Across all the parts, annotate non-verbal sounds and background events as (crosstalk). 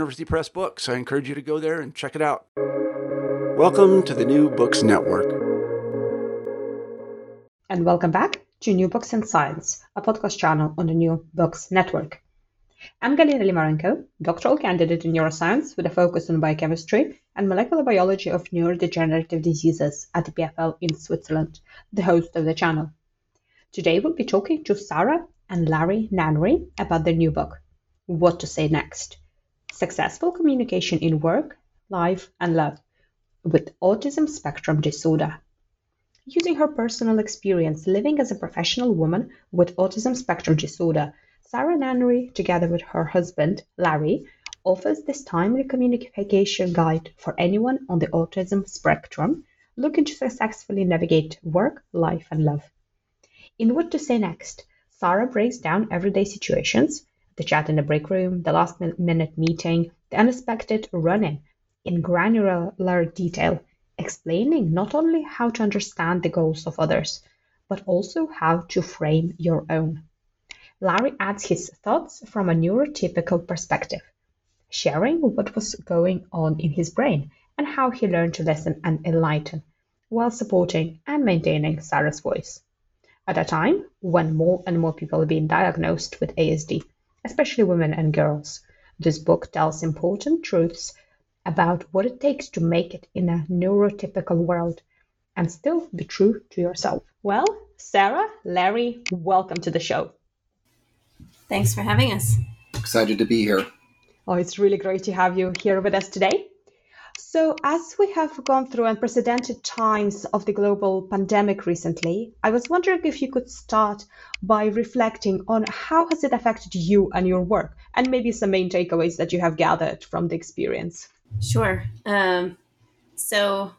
Press books. I encourage you to go there and check it out. Welcome to the New Books Network and welcome back to New Books in Science, a podcast channel on the New Books Network. I'm Galina Limorenko, doctoral candidate in neuroscience with a focus on biochemistry and molecular biology of neurodegenerative diseases at the EPFL in Switzerland, the host of the channel. Today we'll be talking to Sarah and Larry Nannery about their new book, What to Say Next Successful Communication in Work, Life, and Love with Autism Spectrum Disorder Using her personal experience living as a professional woman with autism spectrum disorder, Sarah Nannery, together with her husband, Larry, offers this timely communication guide for anyone on the autism spectrum looking to successfully navigate work, life, and love. In What to Say Next, Sarah breaks down everyday situations the chat in the break room, the last minute meeting, the unexpected run in in granular detail explaining not only how to understand the goals of others, but also how to frame your own. Larry adds his thoughts from a neurotypical perspective, sharing what was going on in his brain and how he learned to listen and enlighten, while supporting and maintaining Sarah's voice. At a time when more and more people are being diagnosed with ASD, especially women and girls, this book tells important truths about what it takes to make it in a neurotypical world and still be true to yourself. Well, Sarah, Larry, welcome to the show. Thanks for having us. Excited to be here. Oh, it's really great to have you here with us today. So, as we have gone through unprecedented times of the global pandemic recently, I was wondering if you could start by reflecting on how has it affected you and your work, and maybe some main takeaways that you have gathered from the experience. Sure. Um, so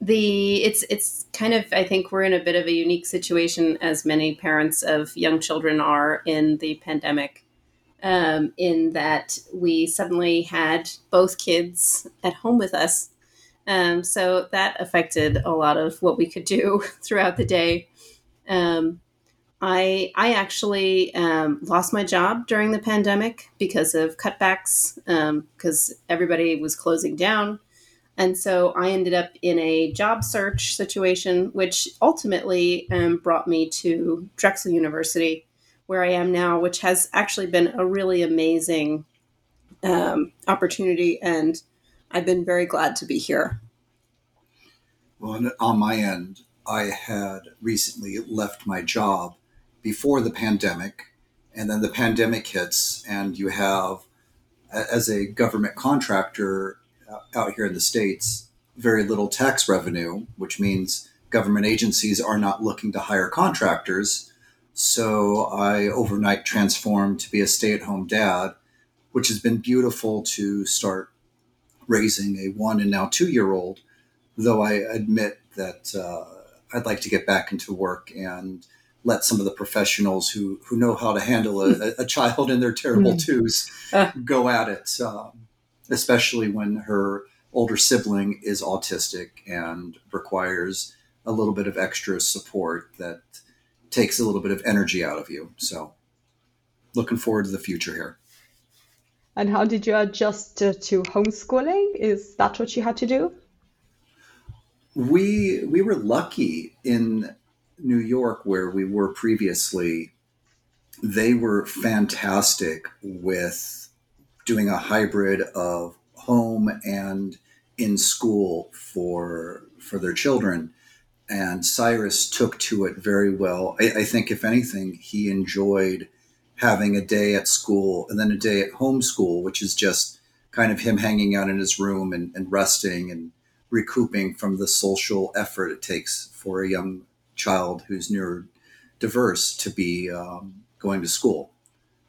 the it's it's kind of I think we're in a bit of a unique situation as many parents of young children are in the pandemic. Um, in that we suddenly had both kids at home with us. Um, so that affected a lot of what we could do (laughs) throughout the day. Um, I I actually um, lost my job during the pandemic because of cutbacks because um, everybody was closing down, and so I ended up in a job search situation, which ultimately um, brought me to Drexel University, where I am now, which has actually been a really amazing um, opportunity, and I've been very glad to be here. Well, on my end, I had recently left my job before the pandemic, and then the pandemic hits, and you have, as a government contractor uh, out here in the States, very little tax revenue, which means government agencies are not looking to hire contractors. So I overnight transformed to be a stay at home dad, which has been beautiful to start raising a one and now two year old. Though I admit that uh, I'd like to get back into work and let some of the professionals who who know how to handle a, a child in their terrible mm. twos uh. go at it, um, especially when her older sibling is autistic and requires a little bit of extra support that takes a little bit of energy out of you. So, looking forward to the future here. And how did you adjust to, to homeschooling? Is that what you had to do? We we were lucky in New York where we were previously. They were fantastic with doing a hybrid of home and in school for for their children and cyrus took to it very well I, I, think if anything he enjoyed having a day at school and then a day at home school which is just kind of him hanging out in his room and, and resting and recouping from the social effort it takes for a young child who's neurodiverse to be um, going to school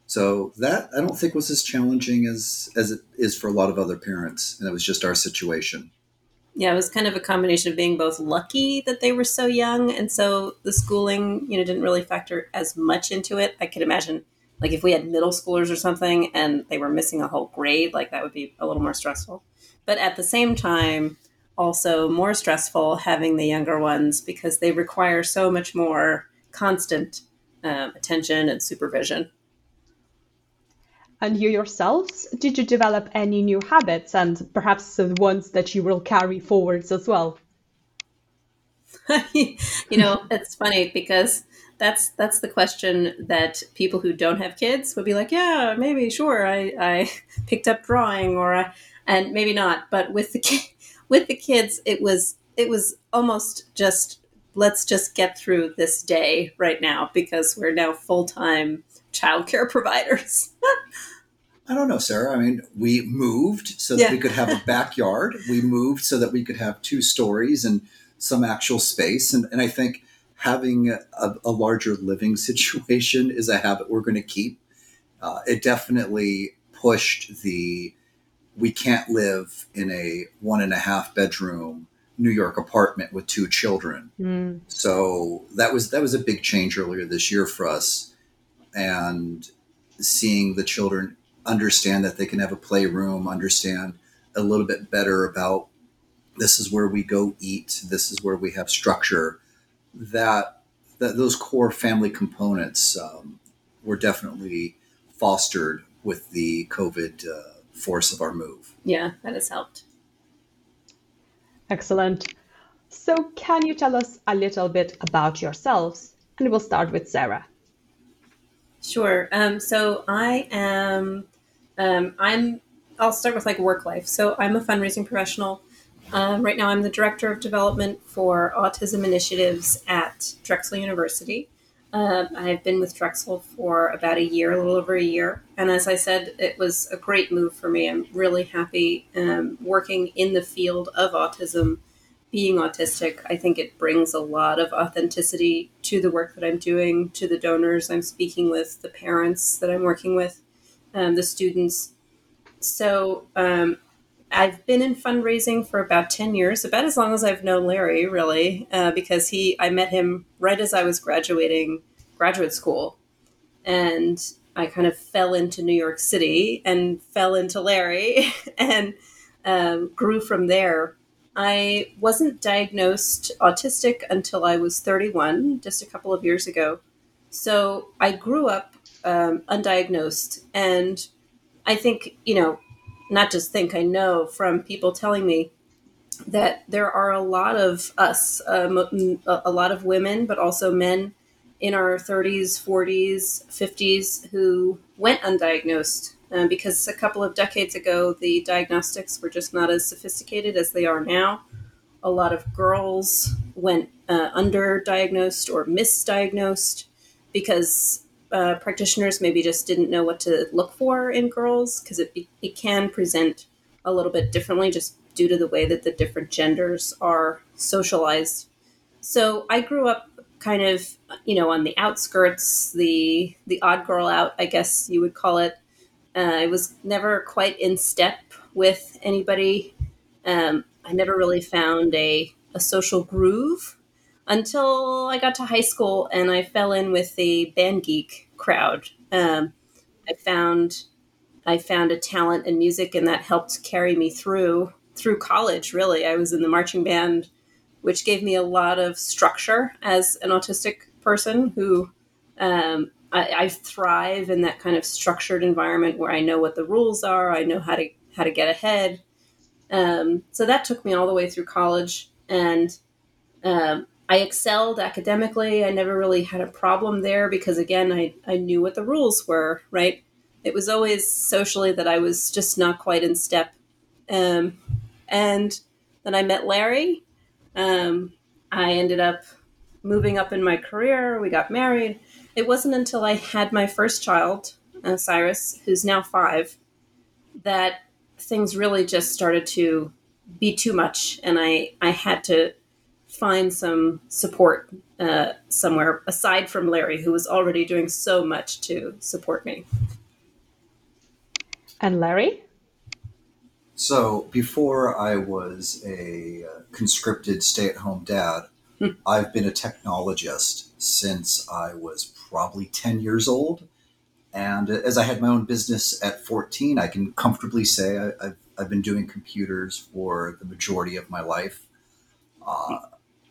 so that I don't think was as challenging as as it is for a lot of other parents, and it was just our situation. Yeah, it was kind of a combination of being both lucky that they were so young, and so the schooling, you know, didn't really factor as much into it. I could imagine, like if we had middle schoolers or something, and they were missing a whole grade, like that would be a little more stressful. But at the same time, also more stressful having the younger ones because they require so much more constant um, attention and supervision. And you yourselves, did you develop any new habits and perhaps the ones that you will carry forwards as well? (laughs) you know, it's funny because that's that's the question that people who don't have kids would be like, yeah, maybe, sure, I, I (laughs) picked up drawing or I, and maybe not. But with the (laughs) with the kids, it was it was almost just let's just get through this day right now because we're now full time childcare (laughs) providers. I don't know, Sarah. I mean, we moved so that yeah. we could have a (laughs) backyard. we moved so that we could have two stories and some actual space. And, and I think having a, a larger living (laughs) situation is a habit we're going to keep. Uh, it definitely pushed the we can't live in a one and a half bedroom New York apartment with two children. Mm. So that was that was a big change earlier this year for us, and seeing the children understand that they can have a playroom, understand a little bit better about this is where we go eat, this is where we have structure. That that those core family components um, were definitely fostered with the COVID uh, force of our move. Yeah, that has helped. Excellent. So, can you tell us a little bit about yourselves? And we'll start with Sarah. Sure. Um, so, I am um, I'm I'll start with like work life. So I'm a fundraising professional. Um, right now, I'm the director of development for autism initiatives at Drexel University. Uh, I've been with Drexel for about a year, a little over a year. And as I said, it was a great move for me. I'm really happy um, working in the field of autism, being autistic. I think it brings a lot of authenticity to the work that I'm doing, to the donors I'm speaking with, the parents that I'm working with um, the students. So um, I've been in fundraising for about 10 years, about as long as I've known Larry, really, uh, because he I met him right as I was graduating graduate school. And I kind of fell into New York City and fell into Larry (laughs) and um, grew from there. I wasn't diagnosed autistic until I was 31, just a couple of years ago. So I grew up um, undiagnosed. And I think, you know, not just think, I know from people telling me that there are a lot of us, um, a lot of women, but also men in our 30s, 40s, 50s who went undiagnosed. Uh, because a couple of decades ago, the diagnostics were just not as sophisticated as they are now. A lot of girls went uh, underdiagnosed or misdiagnosed because uh, practitioners maybe just didn't know what to look for in girls because it, it can present a little bit differently just due to the way that the different genders are socialized. So I grew up kind of, you know, on the outskirts, the the odd girl out, I guess you would call it. Uh, I was never quite in step with anybody. Um, I never really found a, a social groove until I got to high school and I fell in with the band geek crowd. Um, I found I found a talent in music, and that helped carry me through through college. Really, I was in the marching band which gave me a lot of structure as an autistic person who um, I, I, thrive in that kind of structured environment where I know what the rules are, I know how to how to get ahead. Um, so that took me all the way through college, and um, I excelled academically. I never really had a problem there because again, I I knew what the rules were. Right, it was always socially that I was just not quite in step. Um, and then I met Larry. Um, I ended up moving up in my career. We got married. It wasn't until I had my first child, uh, Cyrus, who's now five, that things really just started to be too much, and I I had to find some support uh, somewhere aside from Larry, who was already doing so much to support me. And Larry? So before I was a uh, conscripted stay at home dad, hmm. I've been a technologist since I was probably 10 years old. And as I had my own business at 14, I can comfortably say I, have I've been doing computers for the majority of my life. Uh,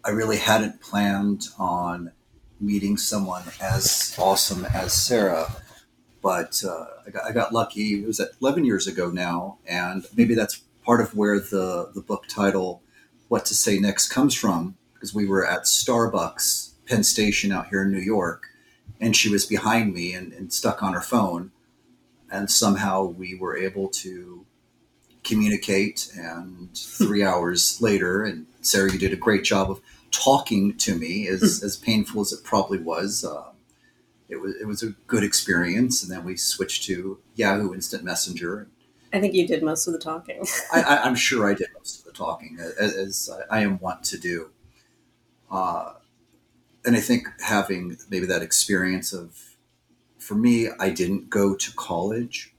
I really hadn't planned on meeting someone as awesome as Sarah but uh, I, got, I got lucky. It was 11 years ago now, and maybe that's part of where the the book title "What to Say Next" comes from, because we were at Starbucks, Penn Station, out here in New York, and she was behind me and, and stuck on her phone, and somehow we were able to communicate. And three hours later, and Sarah, you did a great job of talking to me, as, hmm. as painful as it probably was. Uh, it was it was a good experience. And then we switched to Yahoo Instant Messenger. I think you did most of the talking. (laughs) I, am sure I did most of the talking, as, as I am wont to do. Uh, and I think having maybe that experience of, for me, I didn't go to college.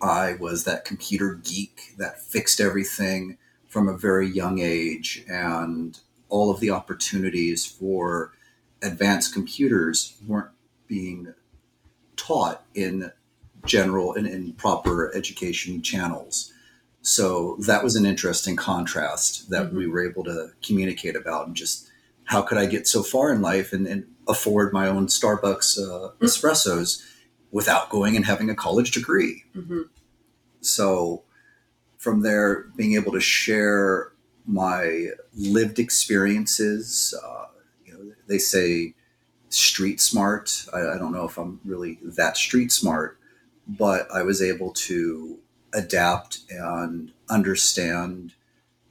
I was that computer geek that fixed everything from a very young age, and all of the opportunities for advanced computers weren't being taught in general and in proper education channels. So that was an interesting contrast that mm-hmm. we were able to communicate about and just how could I get so far in life and, and afford my own Starbucks uh, mm-hmm. espressos without going and having a college degree. Mm-hmm. So from there, being able to share my lived experiences, uh, you know, they say street smart. I, I don't know if I'm really that street smart, but I was able to adapt and understand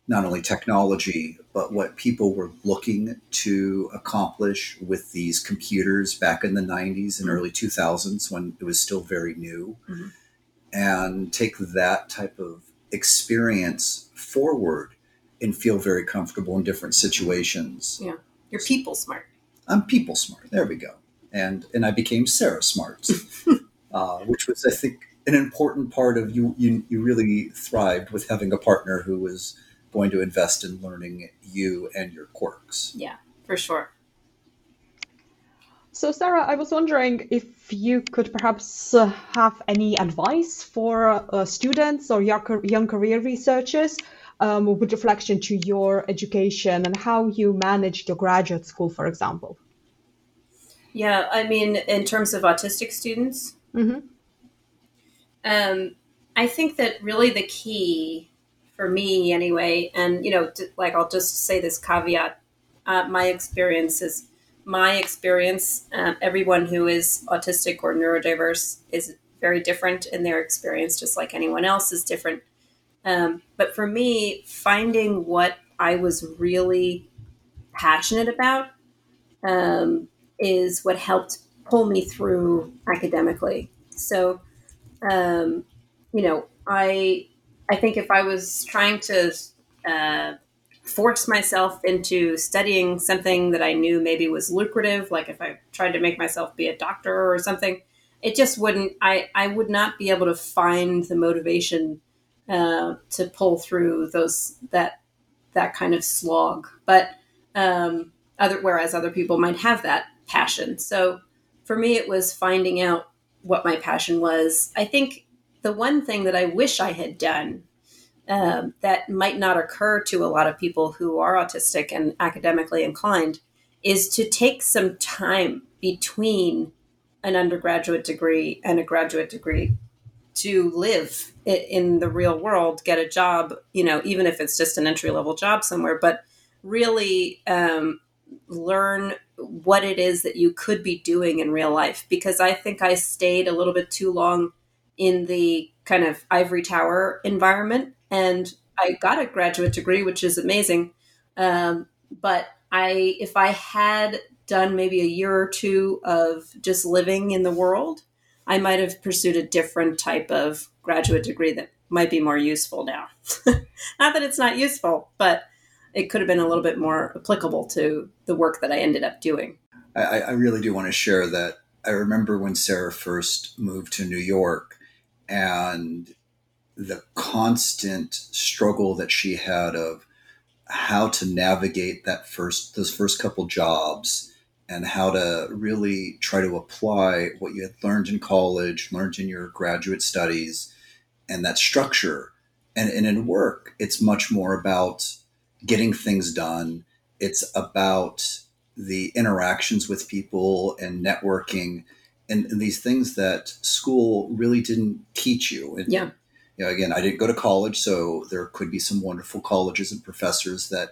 not only technology, but what people were looking to accomplish with these computers back in the 90s and mm-hmm. early 2000s when it was still very new. Mm-hmm. And take that type of experience forward and feel very comfortable in different situations. Yeah. You're people smart. I'm people smart. There we go. And and I became Sarah smart, (laughs) uh, which was I think an important part of you, you. You really thrived with having a partner who was going to invest in learning you and your quirks. Yeah, for sure. So, Sarah, I was wondering if you could perhaps uh, have any advice for uh, students or young, young career researchers um, with reflection to your education and how you managed your graduate school, for example? Yeah, I mean, in terms of autistic students, mm-hmm. um, I think that really the key for me, anyway, and you know, like I'll just say this caveat: uh, my experience is my experience. Uh, everyone who is autistic or neurodiverse is very different in their experience, just like anyone else is different. Um, but for me, finding what I was really passionate about um, is what helped pull me through academically. So, um, you know, I I think if I was trying to uh, force myself into studying something that I knew maybe was lucrative, like if I tried to make myself be a doctor or something, it just wouldn't. I I would not be able to find the motivation uh, to pull through those that that kind of slog. But um, other whereas other people might have that passion. So for me, it was finding out what my passion was. I think the one thing that I wish I had done um, that might not occur to a lot of people who are autistic and academically inclined is to take some time between an undergraduate degree and a graduate degree to live in the real world, get a job, you know, even if it's just an entry level job somewhere, but really um, learn what it is that you could be doing in real life. Because I think I stayed a little bit too long in the kind of ivory tower environment. And I got a graduate degree, which is amazing. Um, but I, if I had done maybe a year or two of just living in the world, I might have pursued a different type of graduate degree that might be more useful now. (laughs) not that it's not useful, but it could have been a little bit more applicable to the work that I ended up doing. I, I really do want to share that. I remember when Sarah first moved to New York and the constant struggle that she had of how to navigate that first those first couple jobs and how to really try to apply what you had learned in college, learned in your graduate studies, and that structure. And, and in work, it's much more about getting things done. It's about the interactions with people and networking and, and these things that school really didn't teach you. And, yeah. You know, again, I didn't go to college, so there could be some wonderful colleges and professors that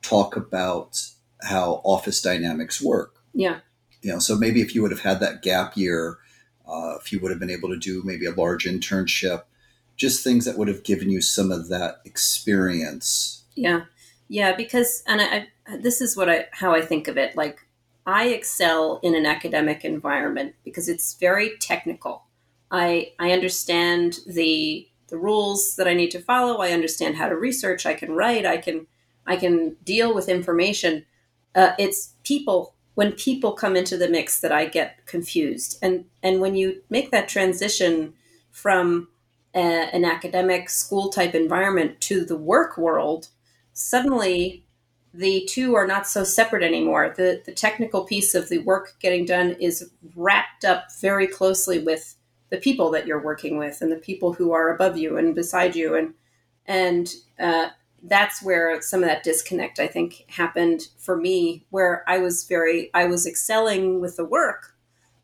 talk about how office dynamics work. Yeah. You know, so maybe if you would have had that gap year, uh, if you would have been able to do maybe a large internship, just things that would have given you some of that experience. Yeah. Yeah, because and I, I, this is what I how I think of it. Like I excel in an academic environment because it's very technical. I I understand the the rules that I need to follow. I understand how to research. I can write. I can I can deal with information. Uh, it's people when people come into the mix that I get confused. And and when you make that transition from a, an academic school type environment to the work world, suddenly the two are not so separate anymore. The, the technical piece of the work getting done is wrapped up very closely with the people that you're working with and the people who are above you and beside you. And, and uh, that's where some of that disconnect, I think, happened for me, where I was very, I was excelling with the work,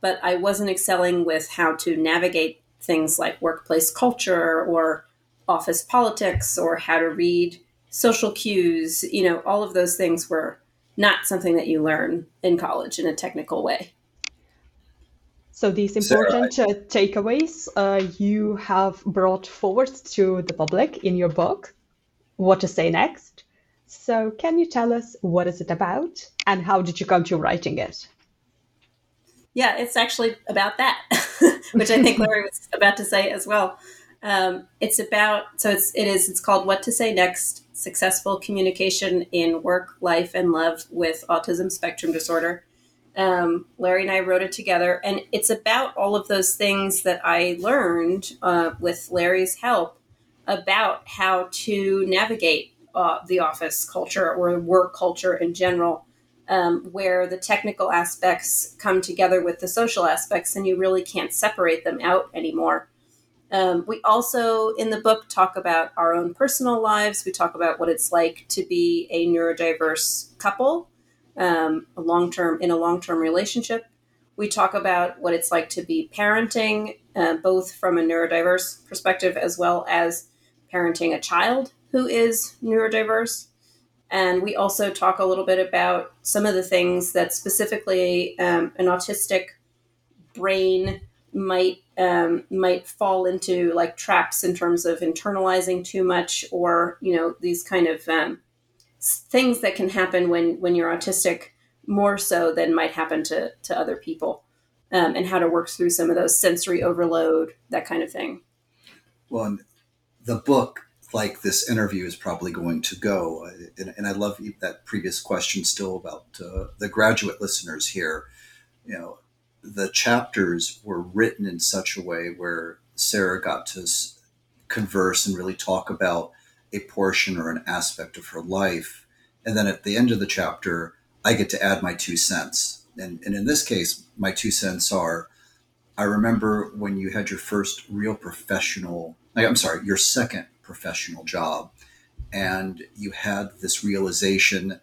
but I wasn't excelling with how to navigate things like workplace culture or office politics or how to read social cues, you know, all of those things were not something that you learn in college in a technical way. So these important Sarah, uh, takeaways uh, you have brought forward to the public in your book, What to Say Next. So can you tell us what is it about and how did you come to writing it? Yeah, it's actually about that, (laughs) which I think (laughs) Larry was about to say as well. Um, it's about so it's it is it's called What to Say Next: Successful Communication in Work, Life, and Love with Autism Spectrum Disorder. Um, Larry and I wrote it together, and it's about all of those things that I learned uh, with Larry's help about how to navigate uh, the office culture or work culture in general, um, where the technical aspects come together with the social aspects, and you really can't separate them out anymore. Um, we also, in the book, talk about our own personal lives. We talk about what it's like to be a neurodiverse couple, um, a long term in a long term relationship. We talk about what it's like to be parenting, uh, both from a neurodiverse perspective as well as parenting a child who is neurodiverse. And we also talk a little bit about some of the things that specifically um, an autistic brain might um, might fall into like traps in terms of internalizing too much or you know these kind of um, things that can happen when when you're autistic more so than might happen to to other people um, and how to work through some of those sensory overload that kind of thing. Well the book like this interview is probably going to go. And, and i love that previous question still about uh, the graduate listeners here. You know the chapters were written in such a way where Sarah got to converse and really talk about a portion or an aspect of her life. And then at the end of the chapter, I get to add my two cents. And, and in this case, my two cents are I remember when you had your first real professional, I'm sorry, your second professional job. And you had this realization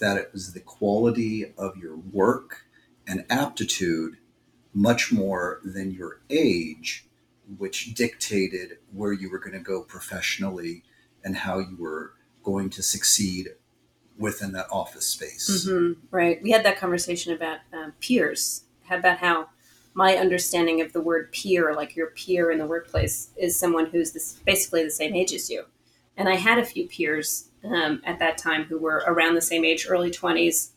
that it was the quality of your work and aptitude much more than your age, which dictated where you were going to go professionally and how you were going to succeed within that office space. Mm-hmm, right. We had that conversation about um, peers, about how my understanding of the word peer, like your peer in the workplace, is someone who's this, basically the same age as you. And I had a few peers um, at that time who were around the same age, early 20s,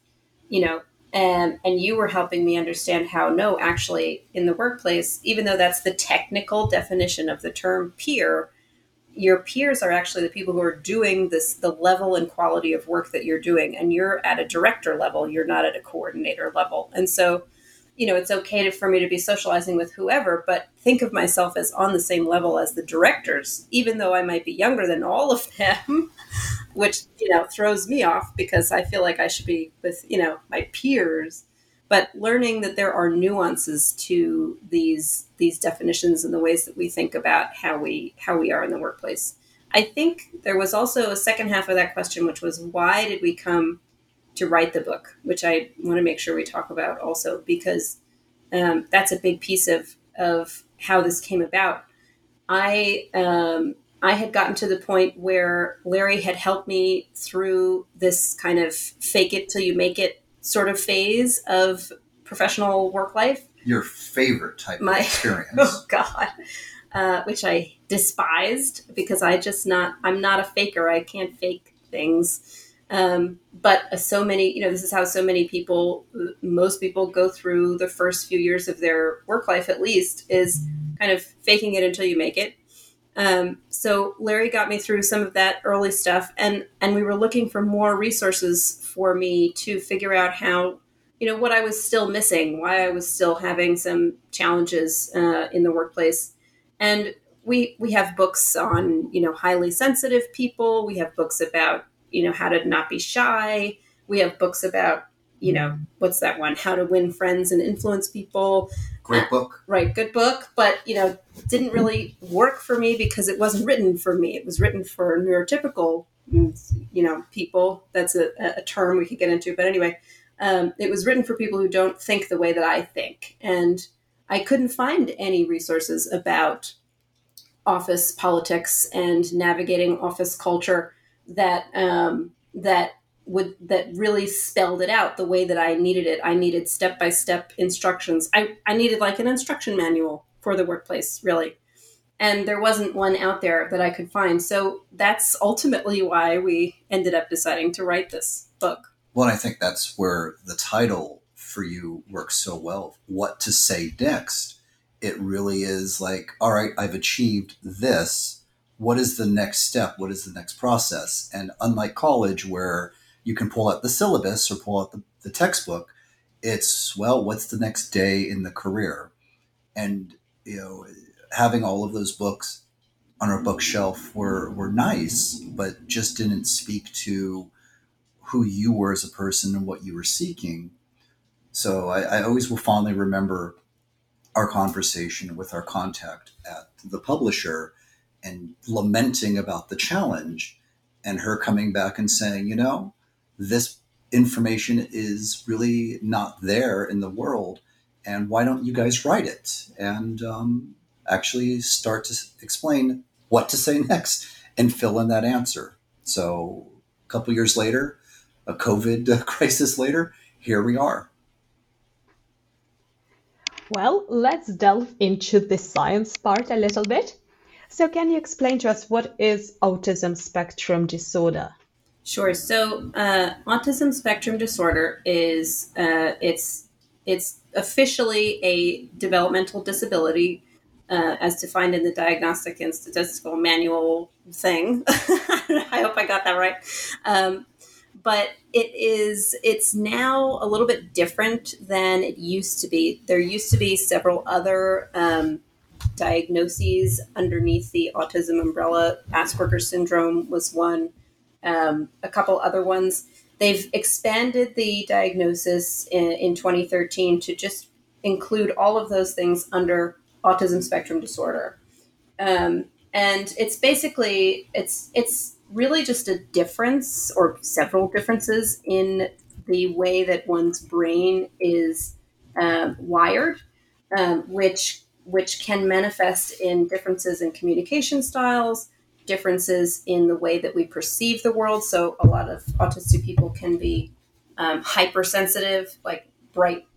you know, and, and you were helping me understand how, no, actually, in the workplace, even though that's the technical definition of the term peer, your peers are actually the people who are doing this the level and quality of work that you're doing. And you're at a director level you're not at a coordinator level. And so you know it's okay to, for me to be socializing with whoever but think of myself as on the same level as the directors even though i might be younger than all of them (laughs) which you know throws me off because i feel like i should be with you know my peers but learning that there are nuances to these these definitions and the ways that we think about how we how we are in the workplace. I think there was also a second half of that question, which was why did we come to write the book, which I want to make sure we talk about also because um, that's a big piece of of how this came about. I um, I had gotten to the point where Larry had helped me through this kind of fake it till you make it sort of phase of professional work life. Your favorite type My, of (laughs) experience. oh God. Uh, which I despised because I just not I'm not a faker. I can't fake things. Um, but uh, so many, you know, this is how so many people, most people go through the first few years of their work life at least, is kind of faking it until you make it. Um, so Larry got me through some of that early stuff, and and we were looking for more resources for me to figure out how, you know, what I was still missing, why I was still having some challenges uh, in the workplace, and we we have books on you know highly sensitive people. We have books about you know how to not be shy. We have books about you know what's that one? How to win friends and influence people. Great book. right good book but you know didn't really work for me because it wasn't written for me. It was written for neurotypical you know people. That's a, a term we could get into but anyway um, it was written for people who don't think the way that i think and i couldn't find any resources about office politics and navigating office culture that um, that would that really spelled it out the way that I needed it. I needed step by step instructions. I, I needed like an instruction manual for the workplace, really. And there wasn't one out there that I could find. So that's ultimately why we ended up deciding to write this book. Well, I think that's where the title for you works so well. What to say next? It really is like, all right, I've achieved this. What is the next step? What is the next process? And unlike college, where you can pull out the syllabus or pull out the, the textbook. It's, well, what's the next day in the career? And, you know, having all of those books on our bookshelf were, were nice, but just didn't speak to who you were as a person and what you were seeking. So I, I always will fondly remember our conversation with our contact at the publisher and lamenting about the challenge and her coming back and saying, you know, this information is really not there in the world. And why don't you guys write it and um, actually start to explain what to say (laughs) next and fill in that answer? So a couple years later, a COVID (laughs) crisis later, here we are. Well, let's delve into the science part a little bit. So, can you explain to us what is autism spectrum disorder? Sure. So, uh, autism spectrum disorder is uh, it's it's officially a developmental disability uh, as defined in the Diagnostic and Statistical Manual thing. (laughs) I hope I got that right. Um, but it is it's now a little bit different than it used to be. There used to be several other um, diagnoses underneath the autism umbrella. Asperger's syndrome was one um, a couple other ones. They've expanded the diagnosis in, in 2013 to just include all of those things under autism spectrum disorder. Um, and it's basically it's it's really just a difference or several differences in the way that one's brain is uh, wired, um, which which can manifest in differences in communication styles, differences in the way that we perceive the world. So a lot of autistic people can be um, hypersensitive, like bright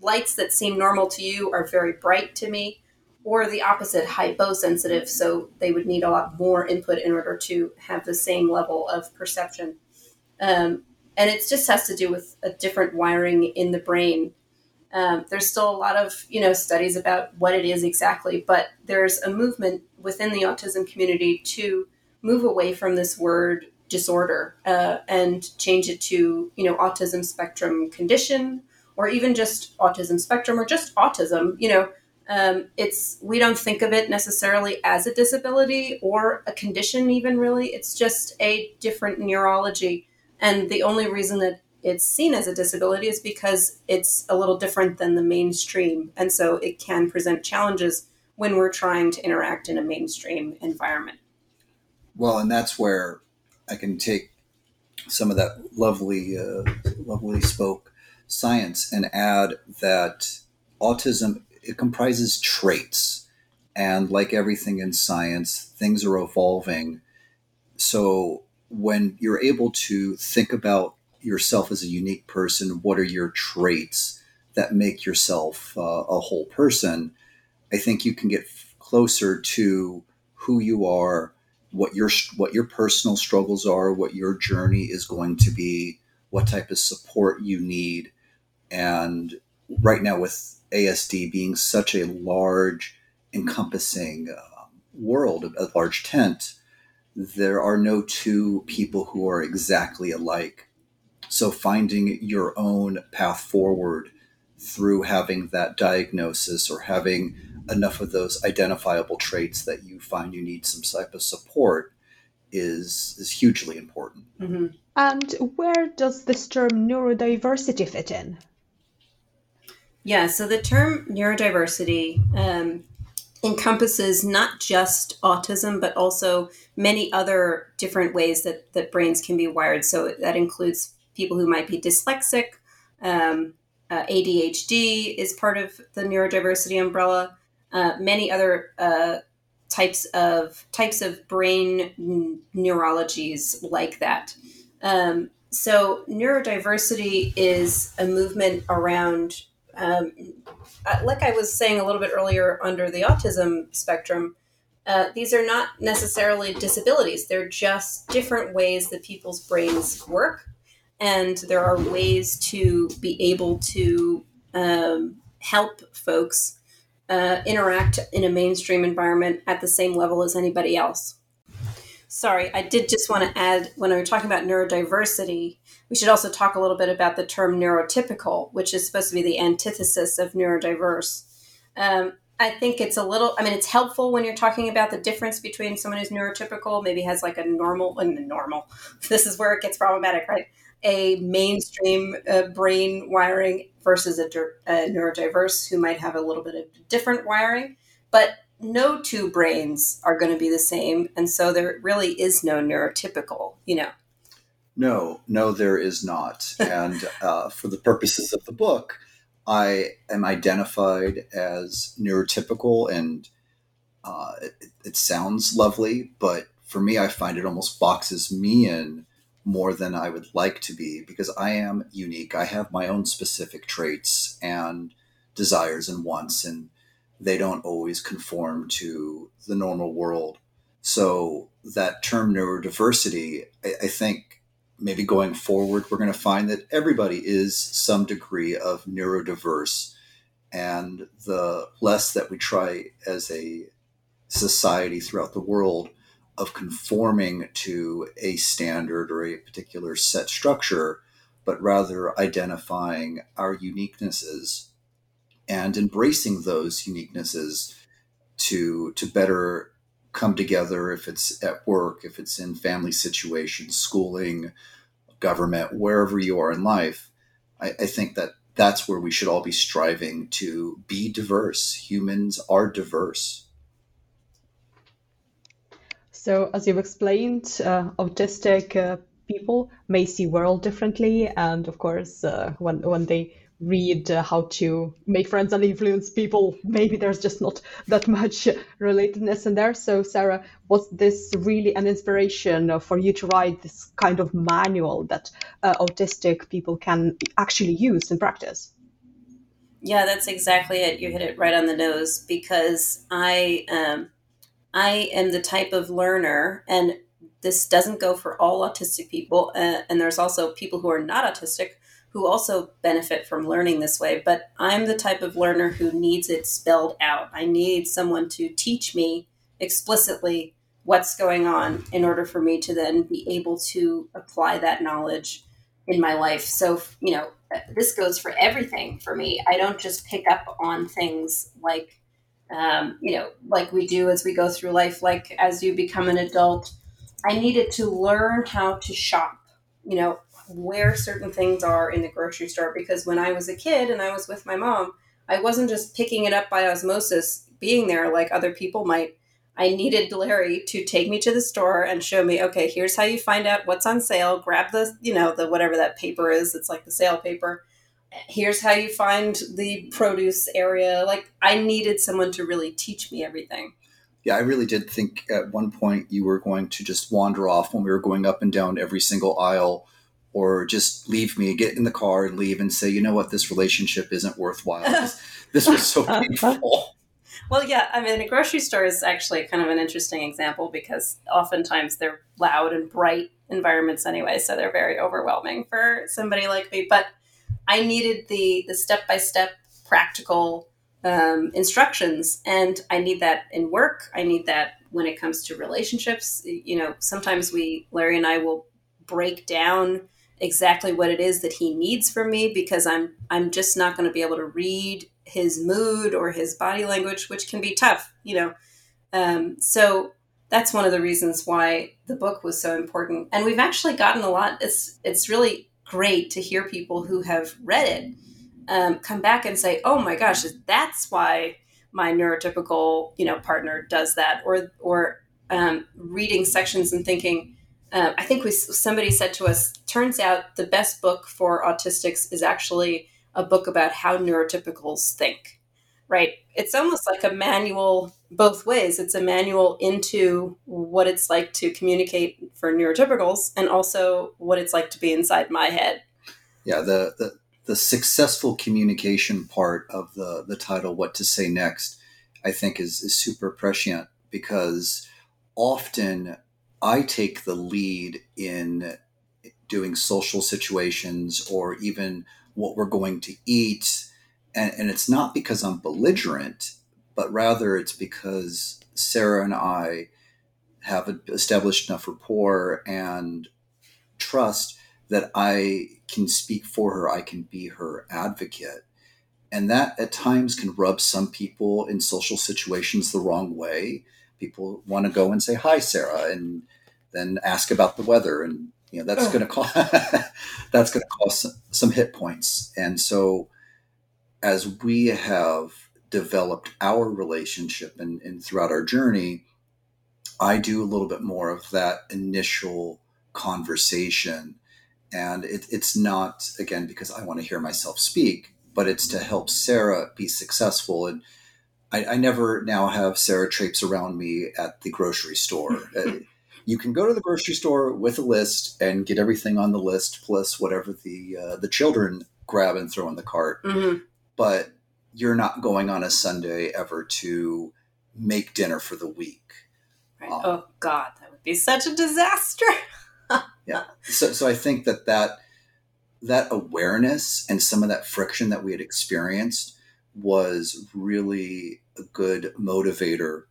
lights that seem normal to you are very bright to me or the opposite, hyposensitive. So they would need a lot more input in order to have the same level of perception. Um, and it just has to do with a different wiring in the brain. Um, there's still a lot of you know studies about what it is exactly, but there's a movement within the autism community to move away from this word disorder uh, and change it to you know autism spectrum condition or even just autism spectrum or just autism. You know, um, it's we don't think of it necessarily as a disability or a condition, even really. It's just a different neurology, and the only reason that it's seen as a disability is because it's a little different than the mainstream, and so it can present challenges when we're trying to interact in a mainstream environment. Well, and that's where I can take some of that lovely, uh, lovely spoke science and add that autism it comprises traits. And like everything in science, things are evolving. So when you're able to think about yourself as a unique person, what are your traits that make yourself uh, a whole person? I think you can get closer to who you are, what your what your personal struggles are, what your journey is going to be, what type of support you need, and right now with ASD being such a large, encompassing uh, world, a large tent, there are no two people who are exactly alike. So finding your own path forward through having that diagnosis or having enough of those identifiable traits that you find you need some type of support is is hugely important. Mm-hmm. And where does this term neurodiversity fit in? Yeah, so the term neurodiversity um, encompasses not just autism, but also many other different ways that, that brains can be wired. So that includes people who might be dyslexic. Um, uh, ADHD is part of the neurodiversity umbrella. Uh, many other uh, types of types of brain n- neurologies like that. Um, so neurodiversity is a movement around um, uh, like I was saying a little bit earlier, under the autism spectrum, uh, these are not necessarily disabilities. They're just different ways that people's brains work. And there are ways to be able to um, help folks uh, interact in a mainstream environment at the same level as anybody else. Sorry, I did just want to add when we were talking about neurodiversity, we should also talk a little bit about the term neurotypical, which is supposed to be the antithesis of neurodiverse. Um, I think it's a little, I mean, it's helpful when you're talking about the difference between someone who's neurotypical, maybe has like a normal, and normal, (laughs) this is where it gets problematic, right? A mainstream uh, brain wiring versus a, a neurodiverse who might have a little bit of different wiring. But no two brains are going to be the same. And so there really is no neurotypical, you know. No, no, there is not. (laughs) and uh, for the purposes of the book, I am identified as neurotypical, and uh, it, it, sounds lovely, but for me, I find it almost boxes me in more than I would like to be because I am unique. I have my own specific traits and desires and wants, and they don't always conform to the normal world. So that term neurodiversity, I, I think maybe going forward, we're going to find that everybody is some degree of neurodiverse. And the less that we try as a society throughout the world of conforming to a standard or a particular set structure, but rather identifying our uniquenesses and embracing those uniquenesses to to better come together if it's at work, if it's in family situations, schooling, government, wherever you are in life, I, I think that that's where we should all be striving to be diverse. Humans are diverse. So, as you've explained, uh, autistic uh, people may see world differently, and of course, uh, when when they read uh, how to make friends and influence people, maybe there's just not that much relatedness in there. So, Sarah, was this really an inspiration for you to write this kind of manual that uh, autistic people can actually use in practice? Yeah, that's exactly it. You hit it right on the nose because I um, I am the type of learner, and this doesn't go for all autistic people. Uh, and there's also people who are not autistic who also benefit from learning this way. But I'm the type of learner who needs it spelled out. I need someone to teach me explicitly what's going on in order for me to then be able to apply that knowledge in my life. So, you know, this goes for everything for me. I don't just pick up on things like, um, you know, like we do as we go through life, like as you become an adult. I needed to learn how to shop, you know, where certain things are in the grocery store because when I was a kid and I was with my mom, I wasn't just picking it up by osmosis, being there like other people might. I needed Larry to take me to the store and show me, okay, here's how you find out what's on sale. Grab the, you know, the whatever that paper is. It's like the sale paper. Here's how you find the produce area. Like I needed someone to really teach me everything. Yeah, I really did think at one point you were going to just wander off when we were going up and down every single aisle or just leave me, get in the car and leave and say, you know what, this relationship isn't worthwhile. (laughs) this, this was so (laughs) painful. Well, yeah, I mean, a grocery store is actually kind of an interesting example because oftentimes they're loud and bright environments anyway, so they're very overwhelming for somebody like me. But I needed the the step by step practical um, instructions, and I need that in work. I need that when it comes to relationships. You know, sometimes we, Larry and I, will break down exactly what it is that he needs from me because I'm I'm just not going to be able to read his mood or his body language, which can be tough, you know. Um, so that's one of the reasons why the book was so important. And we've actually gotten a lot. It's it's really great to hear people who have read it um, come back and say, "Oh my gosh, that's why my neurotypical you know partner does that," or or um, reading sections and thinking. Uh, I think we somebody said to us, "Turns out the best book for autistics is actually a book about how neurotypicals think." Right? It's almost like a manual both ways. It's a manual into what it's like to communicate for neurotypicals, and also what it's like to be inside my head. Yeah, the the the successful communication part of the the title what to say next i think is is super prescient because often i take the lead in doing social situations or even what we're going to eat and, and it's not because i'm belligerent but rather it's because sarah and i have established enough rapport and trust that I can speak for her, I can be her advocate. And that at times can rub some people in social situations the wrong way. People want to go and say, Hi, Sarah, and then ask about the weather. And you know, that's oh. gonna (laughs) cost that's gonna cost some, some hit points. And so as we have developed our relationship and, and throughout our journey, I do a little bit more of that initial conversation and it, it's not, again, because I want to hear myself speak, but it's to help Sarah be successful. And I, I never now have Sarah traipse around me at the grocery store. (laughs) Uh, you can go to the grocery store with a list and get everything on the list, plus whatever the uh, the children grab and throw in the cart. Mm-hmm. But you're not going on a Sunday ever to make dinner for the week. Right. Um, oh God, that would be such a disaster. (laughs) yeah. So, so I think that that that awareness and some of that friction that we had experienced was really a good motivator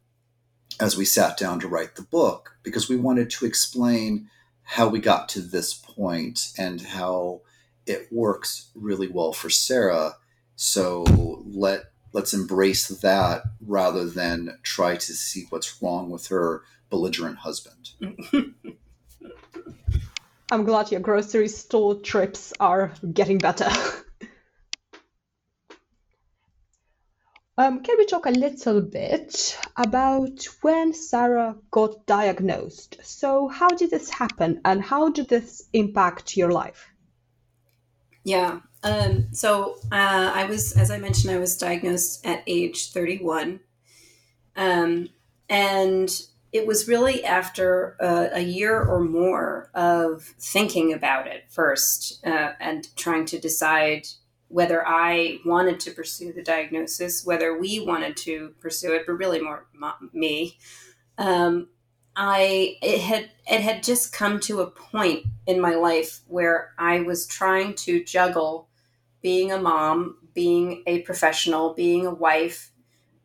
as we sat down to write the book because we wanted to explain how we got to this point and how it works really well for Sarah. So let let's embrace that rather than try to see what's wrong with her belligerent husband. (laughs) I'm glad your grocery store trips are getting better. (laughs) Um, can we talk a little bit about when Sarah got diagnosed? So, how did this happen and how did this impact your life? Yeah. Um, so, uh, I was, as I mentioned, I was diagnosed at age 31. Um, and it was really after a, a, year or more of thinking about it first uh, and trying to decide whether I wanted to pursue the diagnosis, whether we wanted to pursue it, but really more me. Um, I it had it had just come to a point in my life where I was trying to juggle being a mom, being a professional, being a wife,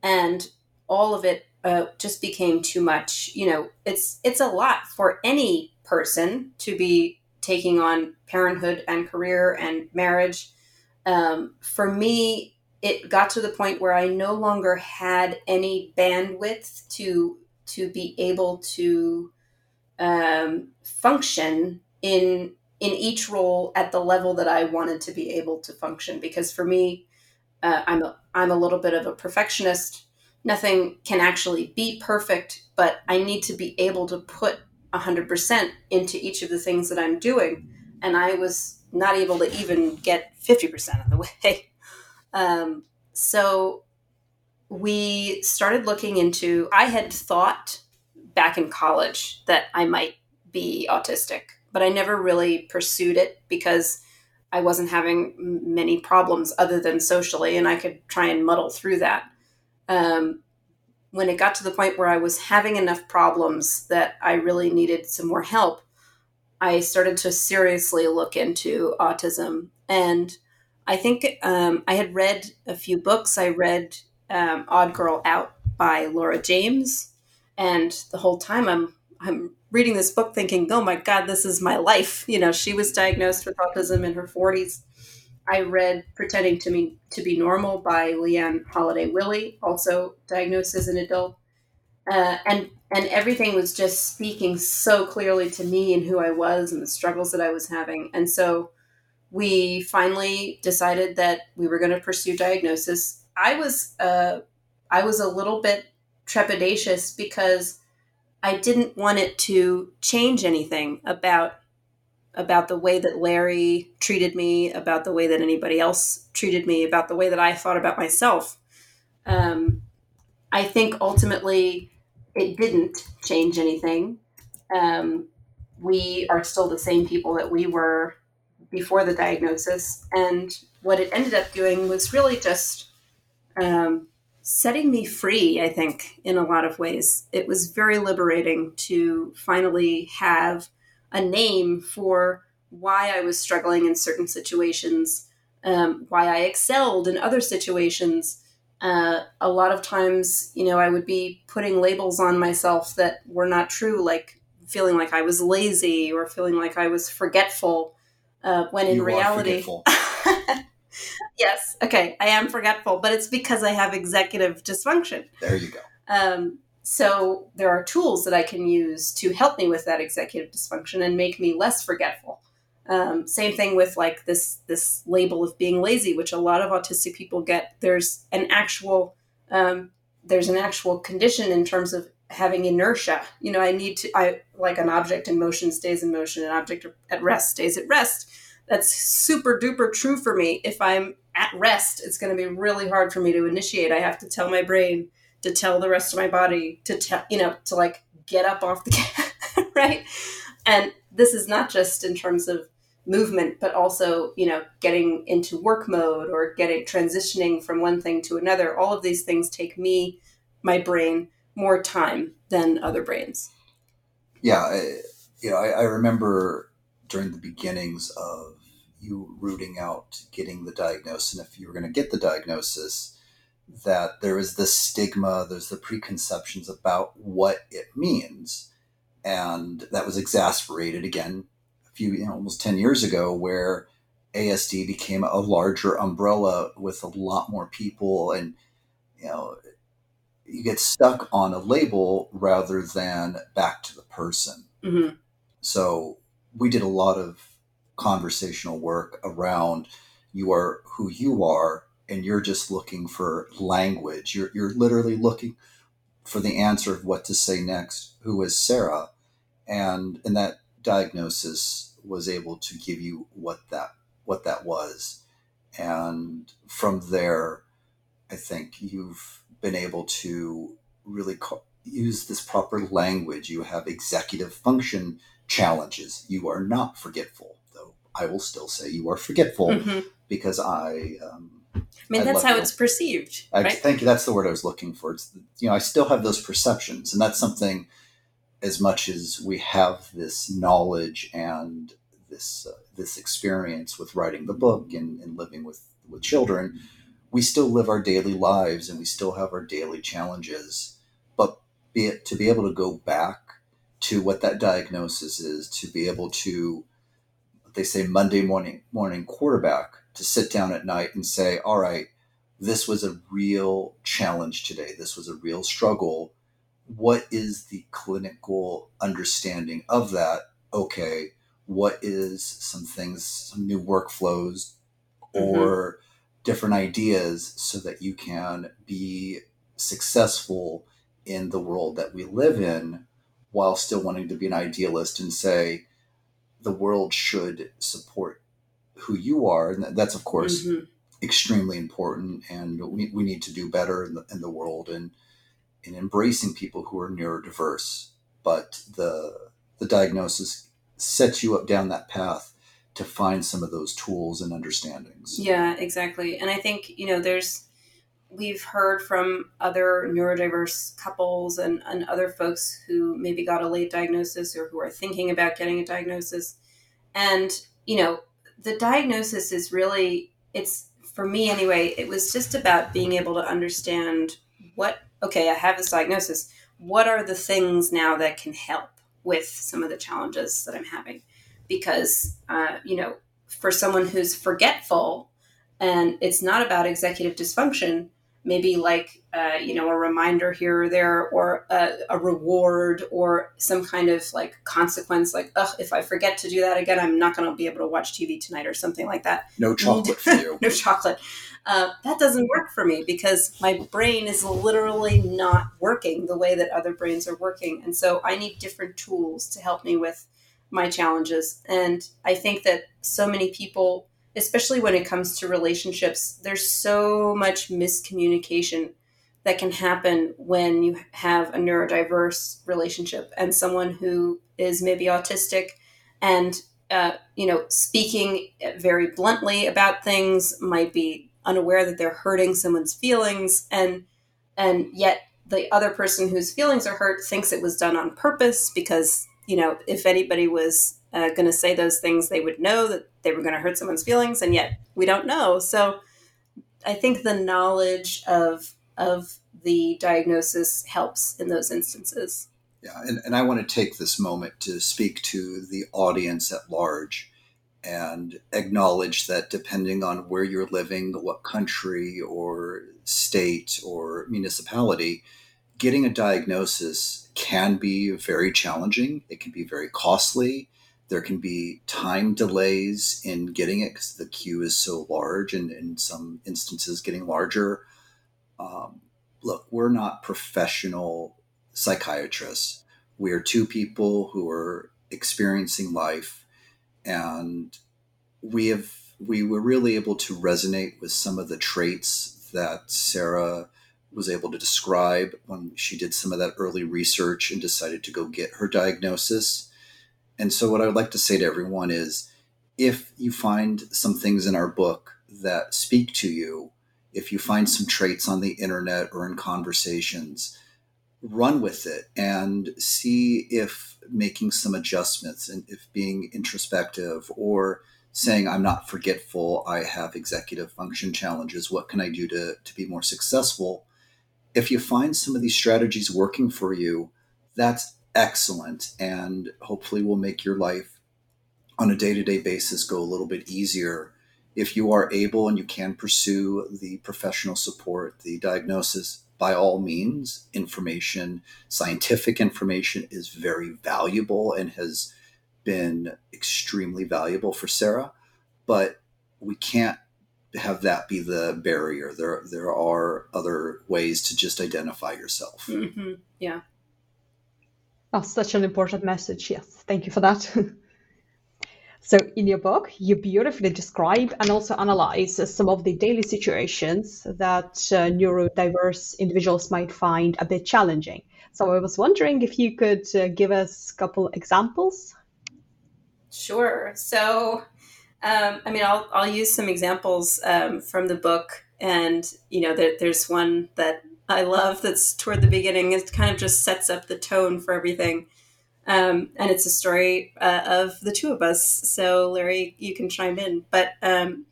and all of it uh, just became too much. You know, it's it's a lot for any person to be taking on parenthood and career and marriage. Um, for me, it got to the point where I no longer had any bandwidth to to be able to um, function in in each role at the level that I wanted to be able to function. Because for me, uh, I'm a I'm a little bit of a perfectionist nothing can actually be perfect, but I need to be able to put 100% into each of the things that I'm doing. And I was not able to even get 50% of the (laughs) way. Um, so we started looking into, I had thought back in college that I might be autistic, but I never really pursued it because I wasn't having many problems other than socially, and I could try and muddle through that um, when it got to the point where I was having enough problems that I really needed some more help, I started to seriously look into autism. And I think um, I had read a few books. I read um, Odd Girl Out by Laura James, and the whole time I'm I'm reading this book thinking, oh my God, this is my life. You know, she was diagnosed with autism in her 40s. I read Pretending to Me to Be Normal by Liane Holliday Willey, also diagnosed as an adult. Uh, and and everything was just speaking so clearly to me and who I was and the struggles that I was having. And so we finally decided that we were going to pursue diagnosis. I was uh, I was a little bit trepidatious because I didn't want it to change anything about about the way that Larry treated me, about the way that anybody else treated me, about the way that I thought about myself. Um, I think ultimately it didn't change anything. Um, we are still the same people that we were before the diagnosis. And what it ended up doing was really just um, setting me free, I think, in a lot of ways. It was very liberating to finally have a name for why I was struggling in certain situations, um, why I excelled in other situations. Uh, a lot of times, you know, I would be putting labels on myself that were not true, like feeling like I was lazy or feeling like I was forgetful, uh, when in You reality. (laughs) yes, okay, I am forgetful, but it's because I have executive dysfunction. There you go. Um, so there are tools that I can use to help me with that executive dysfunction and make me less forgetful. Um, same thing with like this this label of being lazy, which a lot of autistic people get. There's an actual um, there's an actual condition in terms of having inertia. You know, I need to I like an object in motion stays in motion, an object at rest stays at rest. That's super duper true for me. If I'm at rest, it's going to be really hard for me to initiate. I have to tell my brain to tell the rest of my body to tell you know to like get up off the (laughs) cat right and this is not just in terms of movement but also you know getting into work mode or getting transitioning from one thing to another all of these things take me my brain more time than other brains Yeah, I, you know, I, I remember during the beginnings of you rooting out getting the diagnosis, and if you were going to get the diagnosis, that there is this stigma, there's the preconceptions about what it means, and that was exasperated again a few, you know, almost ten years ago, where ASD became a larger umbrella with a lot more people, and you know, you get stuck on a label rather than back to the person. hmm So we did a lot of conversational work around you are who you are and you're just looking for language. You're, you're literally looking for the answer of what to say next. Who is Sarah? And, and that diagnosis was able to give you what that, what that was. And from there, I think you've been able to really use this proper language. You have executive function challenges. You are not forgetful, though I will still say you are forgetful mm-hmm. because I. Um, I mean, I that's how it's perceived. I thank you. that's the word I was looking for. It's you know, I still have those perceptions, and that's something. As much as we have this knowledge and this uh, this experience with writing the book and, and living with with children, we still live our daily lives and we still have our daily challenges. But be it, to be able to go back to what that diagnosis is, to be able to, they say Monday morning morning quarterback, to sit down at night and say, all right, this was a real challenge today. This was a real struggle. What is the clinical understanding of that? Okay, what is some things, some new workflows mm-hmm. or different ideas so that you can be successful in the world that we live in while still wanting to be an idealist and say the world should support who you are. And that's, of course, mm-hmm. extremely important. And we, we need to do better in the, in the world and in embracing people who are neurodiverse. But the, the diagnosis sets you up down that path to find some of those tools and understandings. Yeah, exactly. And I think, you know, there's, we've heard from other neurodiverse couples and, and other folks who maybe got a late diagnosis or who are thinking about getting a diagnosis. And, you know, the diagnosis is really, it's for me anyway, it was just about being able to understand what, okay, I have this diagnosis. What are the things now that can help with some of the challenges that I'm having? because uh, you know for someone who's forgetful and it's not about executive dysfunction maybe like uh, you know a reminder here or there or a, a, reward or some kind of like consequence like Ugh, if i forget to do that again i'm not going to be able to watch tv tonight or something like that. No chocolate for you. (laughs) No chocolate. Uh, that doesn't work for me because my brain is literally not working the way that other brains are working. And so i need different tools to help me with my challenges. And I think that so many people, especially when it comes to relationships, there's so much miscommunication that can happen when you have a neurodiverse relationship and someone who is maybe autistic and uh, you know speaking very bluntly about things might be unaware that they're hurting someone's feelings and and yet the other person whose feelings are hurt thinks it was done on purpose because you know, if anybody was uh, going to say those things, they would know that they were going to hurt someone's feelings, and yet we don't know. So I think the knowledge of of the diagnosis helps in those instances. Yeah, and, and I want to take this moment to speak to the audience at large and acknowledge that depending on where you're living, what country or state or municipality, getting a diagnosis can be very challenging. It can be very costly. There can be time delays in getting it because the queue is so large and in some instances getting larger. Um, look, we're not professional psychiatrists. We are two people who are experiencing life and we have we were really able to resonate with some of the traits that Sarah was able to describe when she did some of that early research and decided to go get her diagnosis. And so, what I would like to say to everyone is if you find some things in our book that speak to you, if you find some traits on the internet or in conversations, run with it and see if making some adjustments and if being introspective or saying i'm not forgetful i have executive function challenges what can i do to, to be more successful? If you find some of these strategies working for you, that's excellent and hopefully will make your life on a day to day basis go a little bit easier. If you are able and you can pursue the professional support, the diagnosis, by all means, information, scientific information is very valuable and has been extremely valuable for Sarah. But we can't have that be the barrier. There there are other ways to just identify yourself. Mm-hmm. Yeah. That's such an important message. Yes, thank you for that. (laughs) so, in your book, you beautifully describe and also analyze some of the daily situations that uh, neurodiverse individuals might find a bit challenging. So, I was wondering if you could uh, give us a couple examples. Sure. So, um, I mean, I'll, I'll use some examples um, from the book. And, you know, there, there's one that I love that's toward the beginning. It kind of just sets up the tone for everything. Um, and it's a story uh, of the two of us. So, Larry, you can chime in. But um,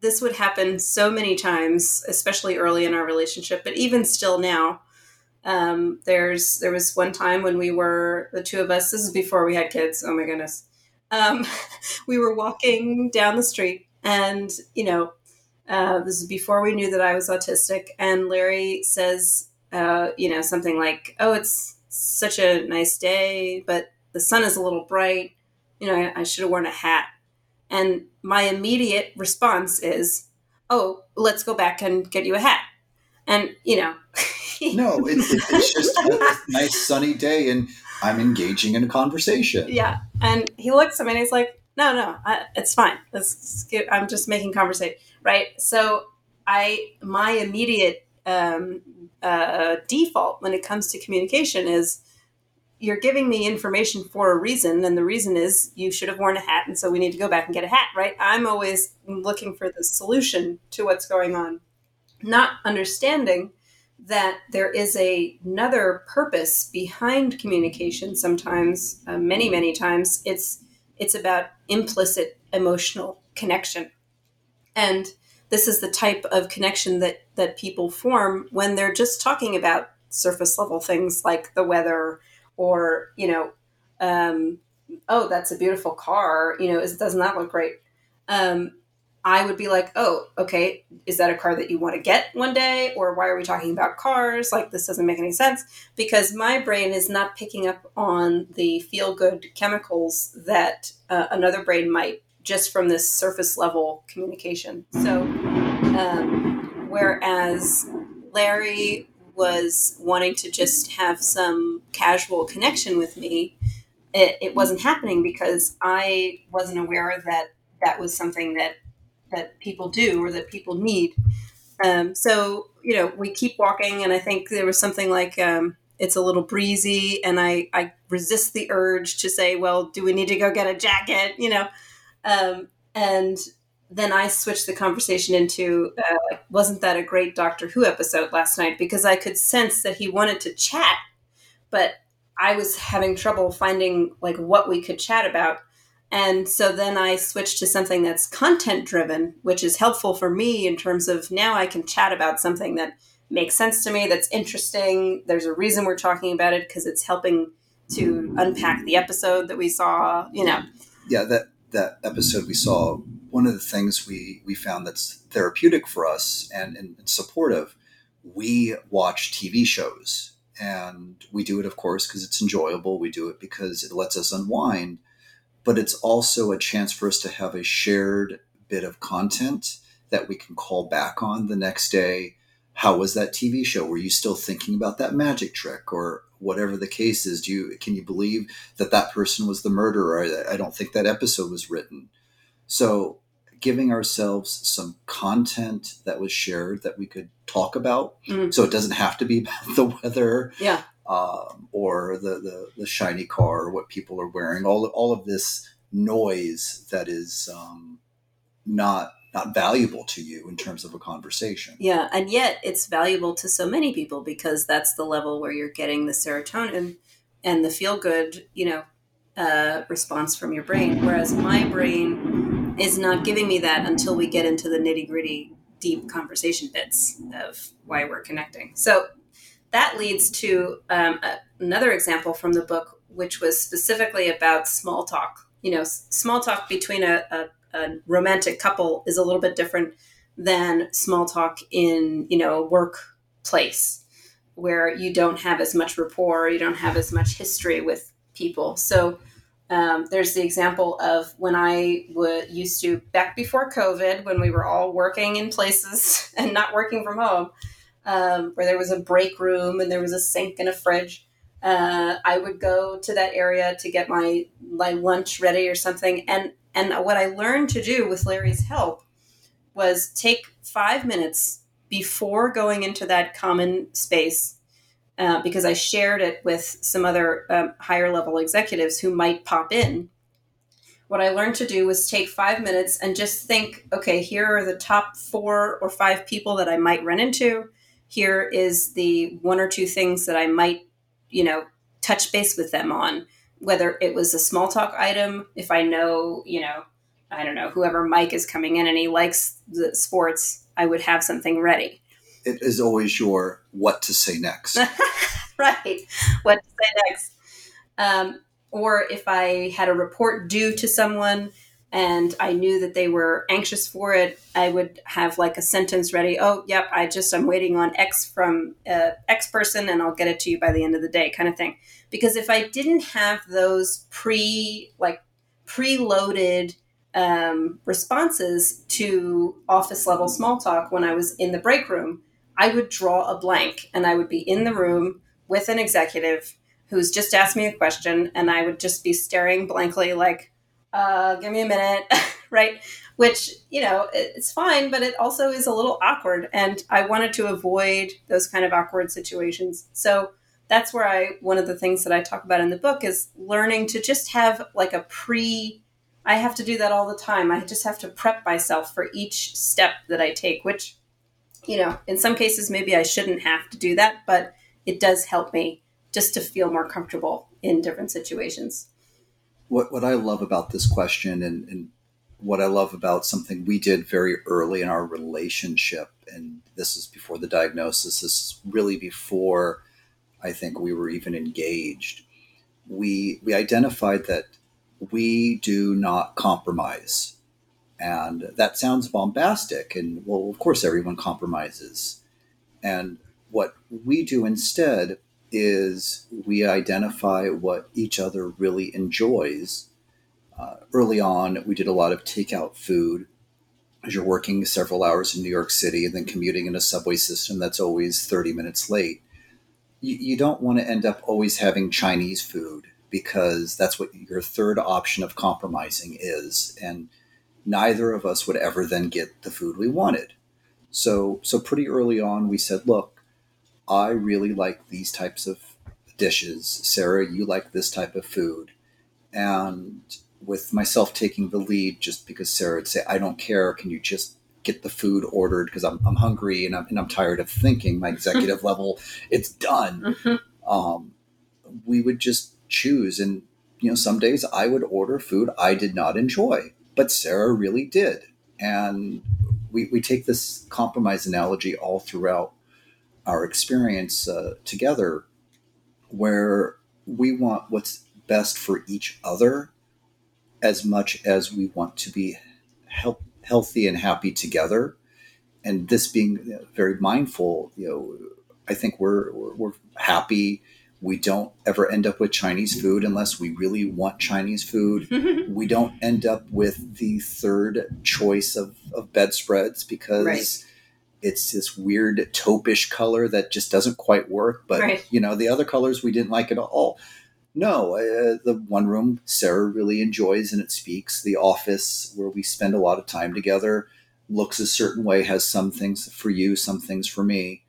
this would happen so many times, especially early in our relationship, but even still now. Um, there's there was one time when we were the two of us. This is before we had kids. Oh my goodness um, (laughs) we were walking down the street, and you know, uh, this is before we knew that I was autistic. And Larry says, uh, you know, something like, "Oh, it's such a nice day, but the sun is a little bright. You know, I, I should have worn a hat." And my immediate response is, "Oh, let's go back and get you a hat." And you know. (laughs) no, it's, it's just a nice sunny day, and I'm engaging in a conversation. Yeah. And he looks at me and he's like, no, no, I, it's fine. Let's get, I'm just making conversation. Right. So I, my immediate um, uh, default when it comes to communication is you're giving me information for a reason. And the reason is you should have worn a hat. And so we need to go back and get a hat. Right. I'm always looking for the solution to what's going on, not understanding that there is a, another purpose behind communication sometimes uh, many many times it's it's about implicit emotional connection. And this is the type of connection that that people form when they're just talking about surface level things like the weather or you know um, oh that's a beautiful car you know doesn't that look great? Um, I would be like, oh, okay, is that a car that you want to get one day? Or why are we talking about cars? Like, this doesn't make any sense because my brain is not picking up on the feel good chemicals that uh, another brain might just from this surface level communication. So, um, whereas Larry was wanting to just have some casual connection with me, it, it wasn't happening because I wasn't aware that that was something that that people do or that people need. Um, so you know, we keep walking, and I think there was something like um, it's a little breezy, and I I resist the urge to say, well, do we need to go get a jacket? You know, um, and then I switched the conversation into uh, wasn't that a great Doctor Who episode last night? Because I could sense that he wanted to chat, but I was having trouble finding like what we could chat about. And so then I switched to something that's content driven, which is helpful for me in terms of now I can chat about something that makes sense to me, that's interesting. There's a reason we're talking about it because it's helping to unpack the episode that we saw, you know. Yeah, that that episode we saw, one of the things we we found that's therapeutic for us and, and supportive, we watch TV shows. And we do it, of course, because it's enjoyable. We do it because it lets us unwind but it's also a chance for us to have a shared bit of content that we can call back on the next day. How was that TV show? Were you still thinking about that magic trick or whatever the case is? Do you can you believe that that person was the murderer? I, don't think that episode was written. So giving ourselves some content that was shared that we could talk about. Mm. So it doesn't have to be about (laughs) the weather. Yeah um, or the, the, the shiny car, or what people are wearing, all all of this noise that is um, not not valuable to you in terms of a conversation. Yeah, and yet it's valuable to so many people because that's the level where you're getting the serotonin and the feel good, you know, uh, response from your brain. Whereas my brain is not giving me that until we get into the nitty gritty, deep conversation bits of why we're connecting. So that leads to um, a, another example from the book, which was specifically about small talk. You know, small talk between a, a, a romantic couple is a little bit different than small talk in you know a workplace where you don't have as much rapport, you don't have as much history with people. So Um, there's the example of when I would used to back before COVID, when we were all working in places (laughs) and not working from home, um, where there was a break room and there was a sink and a fridge. Uh, I would go to that area to get my my lunch ready or something, and and what I learned to do with Larry's help was take five minutes before going into that common space uh, because I shared it with some other um, higher level executives who might pop in. What I learned to do was take five minutes and just think okay, here are the top four or five people that I might run into. Here is the one or two things that I might, you know, touch base with them on, whether it was a small talk item, if I know, you know, I don't know, whoever Mike is coming in and he likes the sports, I would have something ready it is always your what to say next. (laughs) right. What to say next. Um, or if I had a report due to someone and I knew that they were anxious for it, I would have like a sentence ready. Oh, yep, I just, I'm waiting on X from uh, X person and I'll get it to you by the end of the day, kind of thing. Because if I didn't have those pre, like, preloaded um, responses to office level small talk when I was in the break room, I would draw a blank and I would be in the room with an executive who's just asked me a question and I would just be staring blankly like, uh, give me a minute, (laughs) right? Which, you know, it's fine, but it also is a little awkward. And I wanted to avoid those kind of awkward situations. So that's where I, one of the things that I talk about in the book is learning to just have like a pre, I have to do that all the time. I just have to prep myself for each step that I take, which you know, in some cases, maybe I shouldn't have to do that, but it does help me just to feel more comfortable in different situations. What, what I love about this question and, and what I love about something we did very early in our relationship, and this is before the diagnosis, this is really before I think we were even engaged. We, we identified that we do not compromise and that sounds bombastic. And well, of course, everyone compromises. And what we do instead is we identify what each other really enjoys. Uh, early on, we did a lot of takeout food. As you're working several hours in New York City and then commuting in a subway system that's always 30 minutes late, you, you don't want to end up always having Chinese food because that's what your third option of compromising is. And neither of us would ever then get the food we wanted. So, so pretty early on, we said, look, I really like these types of dishes. Sarah, you like this type of food. And with myself taking the lead, just because Sarah would say, I don't care, can you just get the food ordered because I'm, I'm hungry and I'm, and I'm tired of thinking my executive (laughs) level, it's done. Mm-hmm. Um, we would just choose. And, you know, some days I would order food I did not enjoy but Sarah really did. And we, we take this compromise analogy all throughout our experience uh, together, where we want what's best for each other as much as we want to be help, healthy and happy together. And this being very mindful, you know, I think we're, we're, we're happy we don't ever end up with Chinese food unless we really want Chinese food. (laughs) we don't end up with the third choice of, of bedspreads because right. It's this weird taupish color that just doesn't quite work. But, right. you know, the other colors we didn't like at all. No, uh, the one room Sarah really enjoys and it speaks. The office where we spend a lot of time together looks a certain way, has some things for you, some things for me.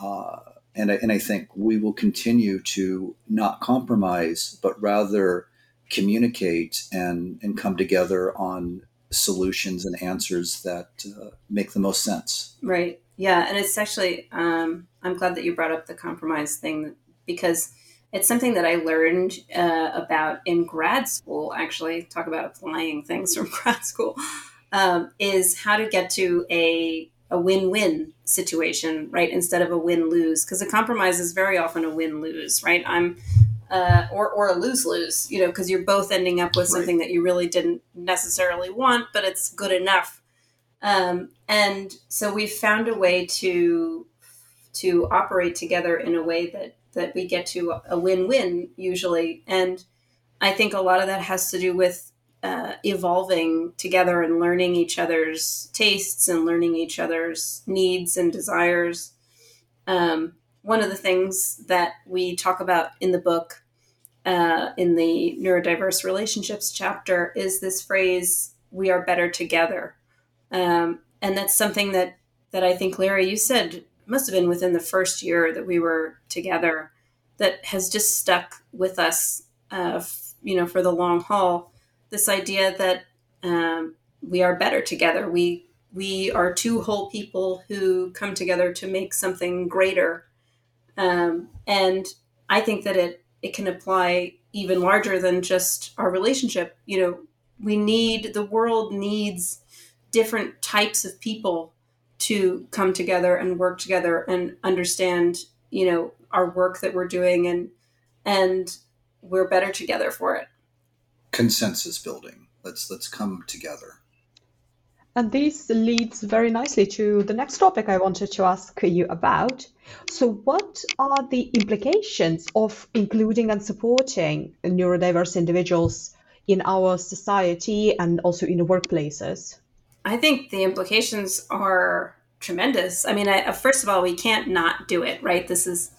Uh, and I, and I think we will continue to not compromise, but rather communicate and, and come together on solutions and answers that uh, make the most sense. Right. Yeah. And it's actually, um, I'm glad that you brought up the compromise thing because it's something that I learned uh, about in grad school, actually, talk about applying things (laughs) from grad school, um, is how to get to a a win-win situation, right? Instead of a win-lose, because a compromise is very often a win-lose, right? I'm uh, or or a lose-lose, you know, because you're both ending up with something that you really didn't necessarily want, but it's good enough. Um, and so we've found a way to to operate together in a way that that we get to a win-win usually, and I think a lot of that has to do with uh, evolving together and learning each other's tastes and learning each other's needs and desires. Um, one of the things that we talk about in the book, uh, in the neurodiverse relationships chapter, is this phrase "we are better together," um, and that's something that that I think Larry, you said must have been within the first year that we were together, that has just stuck with us, uh, f- you know, for the long haul. This idea that um, we are better together. We we are two whole people who come together to make something greater, um, and I think that it it can apply even larger than just our relationship. You know, we need the world needs different types of people to come together and work together and understand you know our work that we're doing and and we're better together for it consensus building. Let's let's come together. And this leads very nicely to the next topic I wanted to ask you about. So, what are the implications of including and supporting neurodiverse individuals in our society and also in the workplaces? I think the implications are tremendous. I mean, I, first of all, we can't not do it, right? This is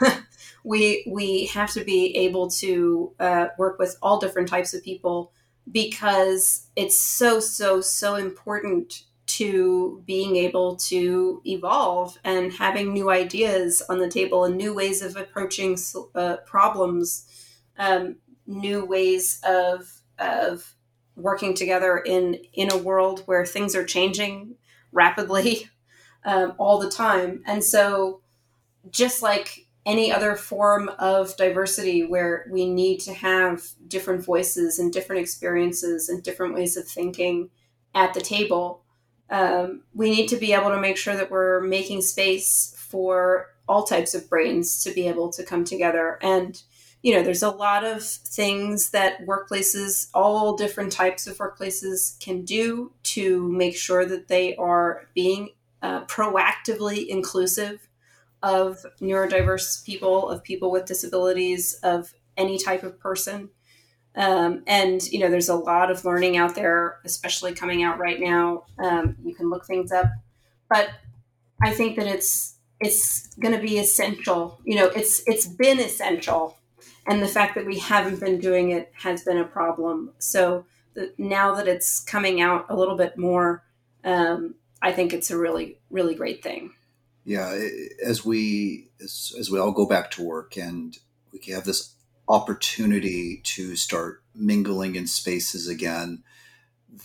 (laughs) we we have to be able to uh, work with all different types of people because it's so so so important to being able to evolve and having new ideas on the table and new ways of approaching uh, problems um, new ways of of working together in in a world where things are changing rapidly (laughs) um, all the time. And so just like any other form of diversity where we need to have different voices and different experiences and different ways of thinking at the table. Um, we need to be able to make sure that we're making space for all types of brains to be able to come together. And, you know, there's a lot of things that workplaces, all different types of workplaces, can do to make sure that they are being uh, proactively inclusive of neurodiverse people, of people with disabilities, of any type of person. Um, and you know, there's a lot of learning out there, especially coming out right now. Um, you can look things up, but I think that it's it's going to be essential. You know, it's it's been essential, and the fact that we haven't been doing it has been a problem. So the, now that it's coming out a little bit more, um, I think it's a really really great thing yeah as we as, as we all go back to work and we have this opportunity to start mingling in spaces again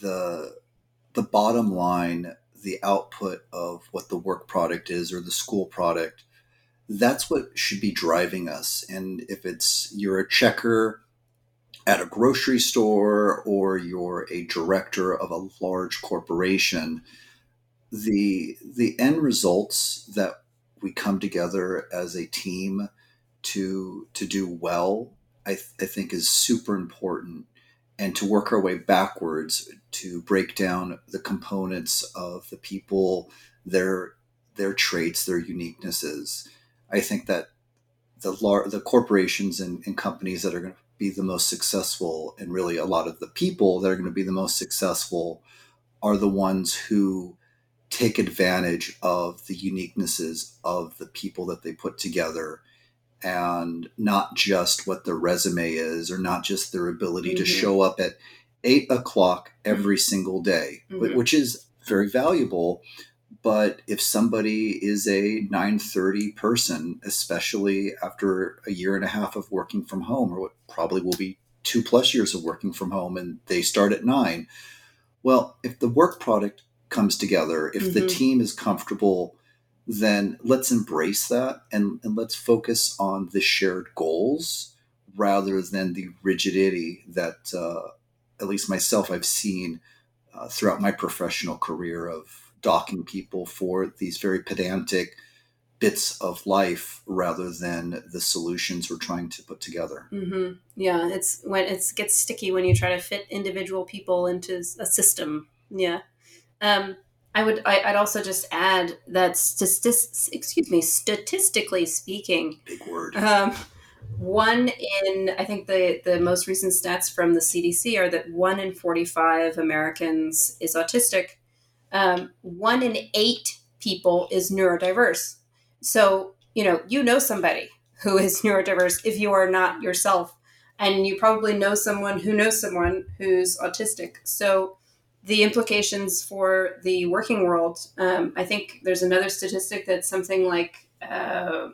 the the bottom line the output of what the work product is or the school product that's what should be driving us. And if it's you're a checker at a grocery store or you're a director of a large corporation the the end results that we come together as a team to to do well I, th- I think is super important and to work our way backwards to break down the components of the people their their traits their uniquenesses. I think that the lar- the corporations and, and companies that are going to be the most successful and really a lot of the people that are going to be the most successful are the ones who take advantage of the uniquenesses of the people that they put together and not just what their resume is or not just their ability mm-hmm. to show up at eight o'clock every single day, mm-hmm. which is very valuable. But if somebody is a 930 person, especially after a year and a half of working from home, or what probably will be two plus years of working from home, and they start at nine, well, if the work product comes together, if mm-hmm. the team is comfortable, then let's embrace that and, and let's focus on the shared goals rather than the rigidity that, uh, at least myself, I've seen uh, throughout my professional career of docking people for these very pedantic bits of life rather than the solutions we're trying to put together. Mm-hmm. Yeah, it's when it gets sticky when you try to fit individual people into a system. Yeah. Um, I would. I, would also just add that statis- excuse me, statistically speaking, big word. Um, one in I think the the most recent stats from the CDC are that one in 45 Americans is autistic. Um, one in eight people is neurodiverse. So you know you know somebody who is (laughs) neurodiverse if you are not yourself, and you probably know someone who knows someone who's autistic. So the implications for the working world. Um, I think there's another statistic that's something like. Uh,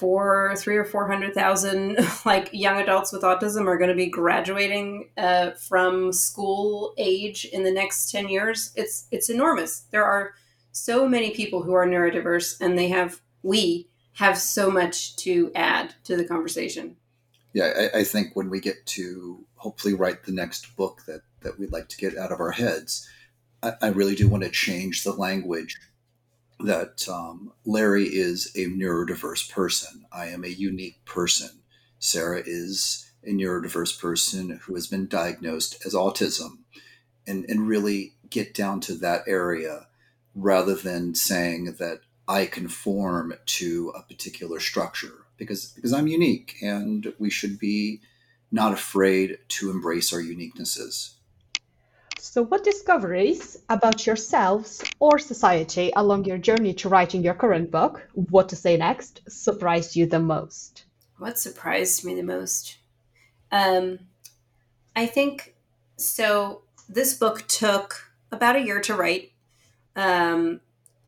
four, three or four hundred thousand (laughs) like young adults with autism are going to be graduating uh, from school age in the next ten years. It's it's enormous. There are so many people who are neurodiverse, and they have we have so much to add to the conversation. Yeah, I, I think when we get to hopefully write the next book that that we'd like to get out of our heads, I, I really do want to change the language that um, Larry is a neurodiverse person. I am a unique person. Sarah is a neurodiverse person who has been diagnosed as autism, and, and really get down to that area rather than saying that I conform to a particular structure because because I'm unique and we should be not afraid to embrace our uniquenesses. So, what discoveries about yourselves or society along your journey to writing your current book, What to Say Next, surprised you the most? What surprised me the most? Um, I think so. This book took about a year to write. Um,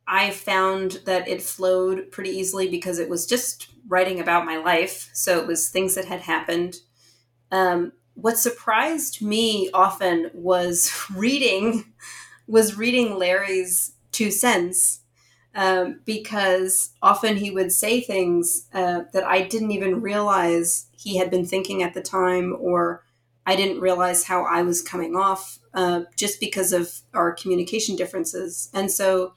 I found that it flowed pretty easily because it was just writing about my life. So it was things that had happened. Um, what surprised me often was (laughs) reading was reading Larry's two cents um, because often he would say things uh, that I didn't even realize he had been thinking at the time, or I didn't realize how I was coming off uh, just because of our communication differences. And so,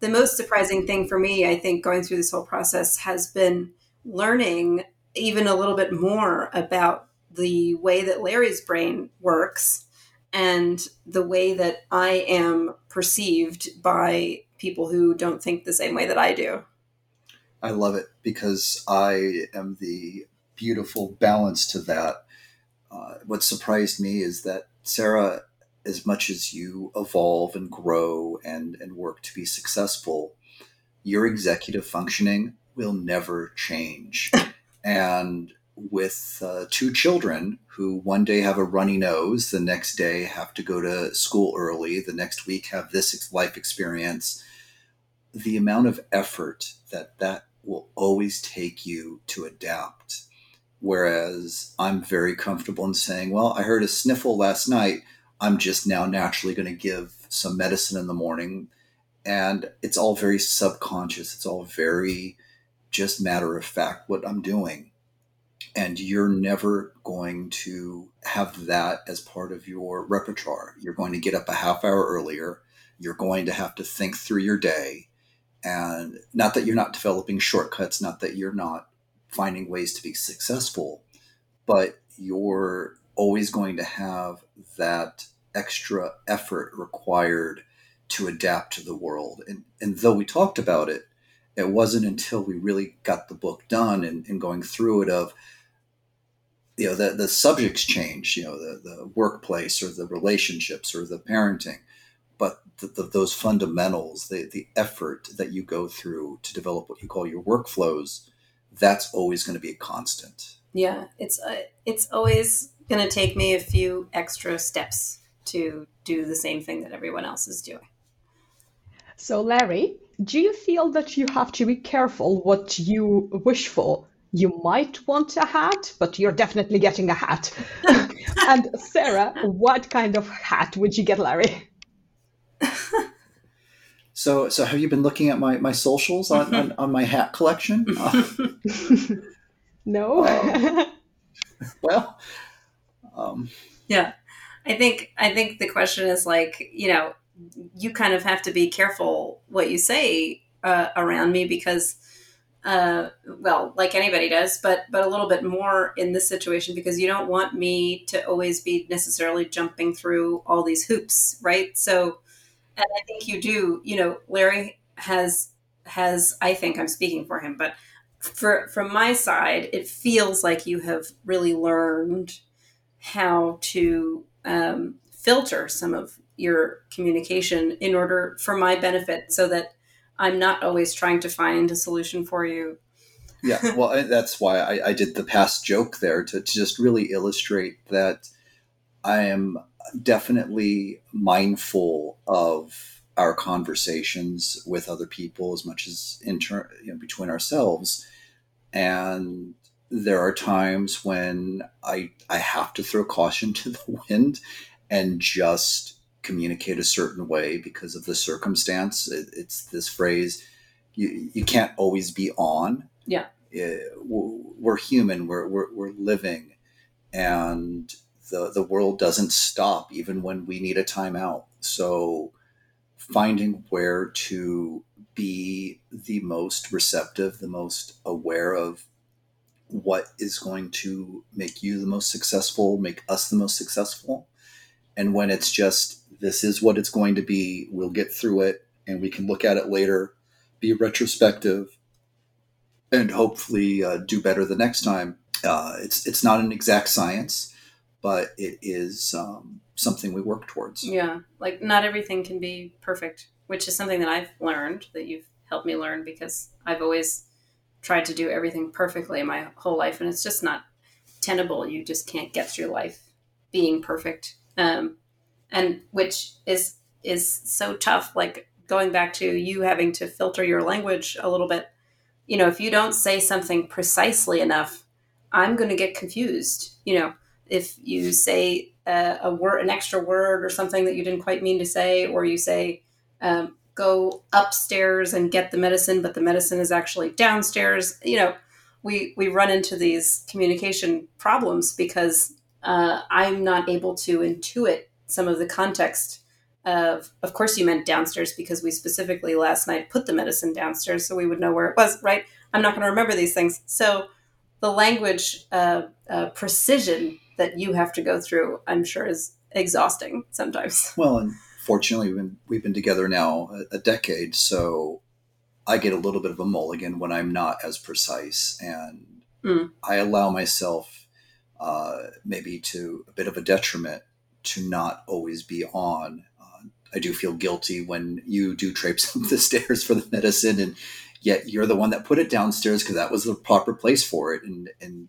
the most surprising thing for me, I think, going through this whole process has been learning even a little bit more about the way that Larry's brain works and the way that I am perceived by people who don't think the same way that I do. I love it because I am the beautiful balance to that. Uh, what surprised me is that Sarah, as much as you evolve and grow and, and work to be successful, your executive functioning will never change. (laughs) and with uh, two children who one day have a runny nose, the next day have to go to school early, the next week have this life experience. The amount of effort that that will always take you to adapt. Whereas I'm very comfortable in saying, well, I heard a sniffle last night. I'm just now naturally going to give some medicine in the morning. And it's all very subconscious. It's all very just matter of fact what I'm doing and you're never going to have that as part of your repertoire. You're going to get up a half hour earlier. You're going to have to think through your day. And not that you're not developing shortcuts, not that you're not finding ways to be successful, but you're always going to have that extra effort required to adapt to the world. And, and though we talked about it, it wasn't until we really got the book done and, and going through it of you know the, the subjects change you know the, the workplace or the relationships or the parenting but the, the, those fundamentals the, the effort that you go through to develop what you call your workflows that's always going to be a constant. Yeah it's uh, it's always going to take me a few extra steps to do the same thing that everyone else is doing. So larry do you feel that you have to be careful what you wish for you might want a hat, but you're definitely getting a hat. (laughs) and Sarah, what kind of hat would you get, Larry? (laughs) so, so have you been looking at my, my socials on, on, on my hat collection? (laughs) no. Um, well, um, yeah, I think I think the question is like you know you kind of have to be careful what you say uh, around me because uh, well, like anybody does, but but a little bit more in this situation because you don't want me to always be necessarily jumping through all these hoops, right? So, and I think you do. You know, Larry has has I think I'm speaking for him, but for from my side, it feels like you have really learned how to um, filter some of your communication in order for my benefit, so that I'm not always trying to find a solution for you. yeah, (laughs) well, that's why I, I did the past joke there to, to just really illustrate that I am definitely mindful of our conversations with other people as much as inter- you know, between ourselves. And there are times when I I have to throw caution (laughs) to the wind and just communicate a certain way because of the circumstance. It, it's this phrase you you can't always be on. Yeah, it, we're human. We're, we're we're living, and the the world doesn't stop even when we need a timeout. So finding where to be the most receptive, the most aware of what is going to make you the most successful, make us the most successful. And when it's just, this is what it's going to be, we'll get through it and we can look at it later, be retrospective, and hopefully uh, do better the next time. Uh, it's, it's not an exact science, but it is um, something we work towards. Yeah, like not everything can be perfect, which is something that I've learned that you've helped me learn because I've always tried to do everything perfectly my whole life, and it's just not tenable. You just can't get through life being perfect, um, and which is is so tough. Like going back to you having to filter your language a little bit. You know, if you don't say something precisely enough, I'm going to get confused. You know, if you say a, a word, an extra word or something that you didn't quite mean to say, or you say, um, go upstairs and get the medicine, but the medicine is actually downstairs. You know, we, we run into these communication problems because uh, I'm not able to intuit some of the context of, of course, you meant downstairs because we specifically last night put the medicine downstairs so we would know where it was, right? I'm not going to remember these things. So the language uh, uh, precision that you have to go through, I'm sure is exhausting sometimes. (laughs) Well, and fortunately, we've been, we've been together now a, a decade, so I get a little bit of a mulligan when I'm not as precise, and mm. I allow myself uh, maybe to a bit of a detriment to not always be on. Uh, I do feel guilty when you do traipse (laughs) up the stairs for the medicine, and yet you're the one that put it downstairs because that was the proper place for it, and and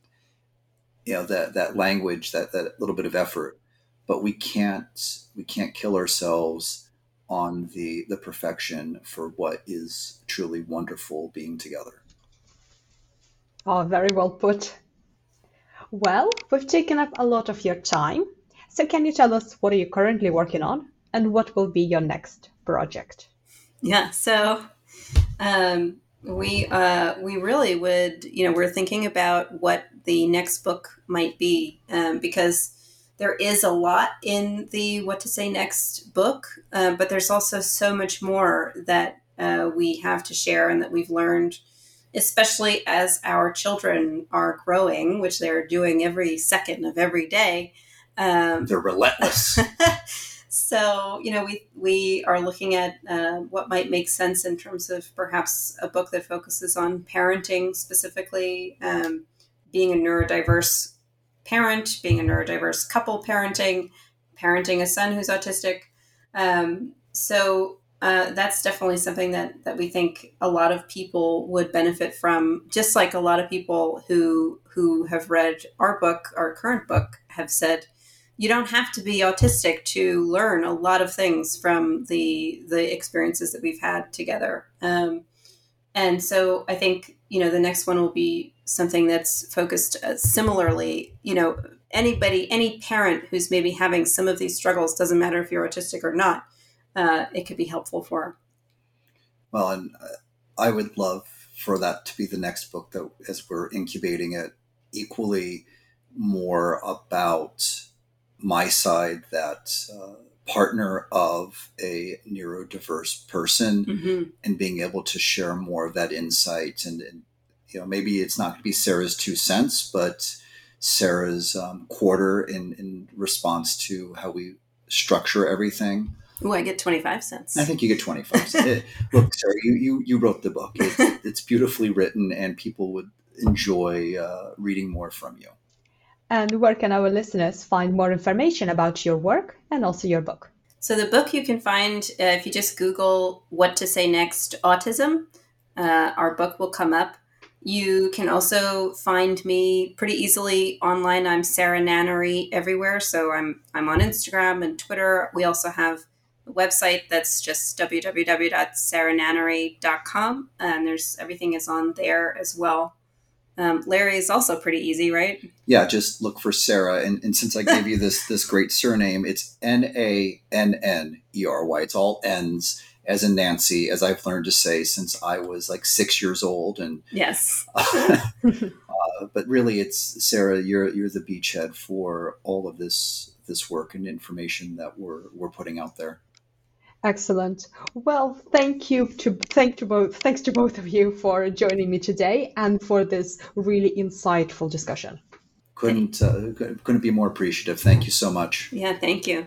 you know that that language that that little bit of effort. But we can't we can't kill ourselves on the the perfection for what is truly wonderful being together. Oh very well put. Well we've taken up a lot of your time so can you tell us what are you currently working on and what will be your next project? Yeah so um, we uh, we really would you know we're thinking about what the next book might be um, because there is a lot in the what to say next book uh, but there's also so much more that uh, we have to share and that we've learned especially as our children are growing which they're doing every second of every day um, they're relentless (laughs) So, you know, we, we are looking at uh, what might make sense in terms of perhaps a book that focuses on parenting specifically, um, being a neurodiverse parent, being a neurodiverse couple parenting, parenting a son who's autistic. Um, so uh, that's definitely something that, that we think a lot of people would benefit from, just like a lot of people who who have read our book, our current book, have said you don't have to be autistic to learn a lot of things from the the experiences that we've had together. Um, and so I think you know the next one will be something that's focused uh, similarly. You know, anybody, any parent who's maybe having some of these struggles, doesn't matter if you're autistic or not, uh, it could be helpful for. Well, and uh, I would love for that to be the next book that, as we're incubating it, equally more about my side that uh, partner of a neurodiverse person mm-hmm. and being able to share more of that insight and, and you know maybe it's not going to be sarah's two cents but sarah's um, quarter in, in response to how we structure everything Oh, I get 25 cents. I think you get 25 cents. (laughs) Look, Sarah, you, you, you wrote the book. It, it's beautifully written, and people would enjoy uh, reading more from you. And where can our listeners find more information about your work and also your book? So, the book you can find uh, if you just Google What to Say Next Autism, uh, our book will come up. You can also find me pretty easily online. I'm Sarah Nannery everywhere. So I'm I'm on Instagram and Twitter. We also have a website that's just www.sarahnannery.com, and there's everything is on there as well. Um, Larry is also pretty easy, right? Yeah, just look for Sarah, and, and since I gave you this this great surname, it's N A N N E R Y. It's all N's as in Nancy, as I've learned to say since I was like six years old. And yes, (laughs) uh, but really, it's Sarah. You're you're the beachhead for all of this this work and information that we're we're putting out there. Excellent. Well, thank you to thank to both thanks to both of you for joining me today and for this really insightful discussion. Couldn't uh, couldn't be more appreciative. Thank you so much. Yeah, thank you.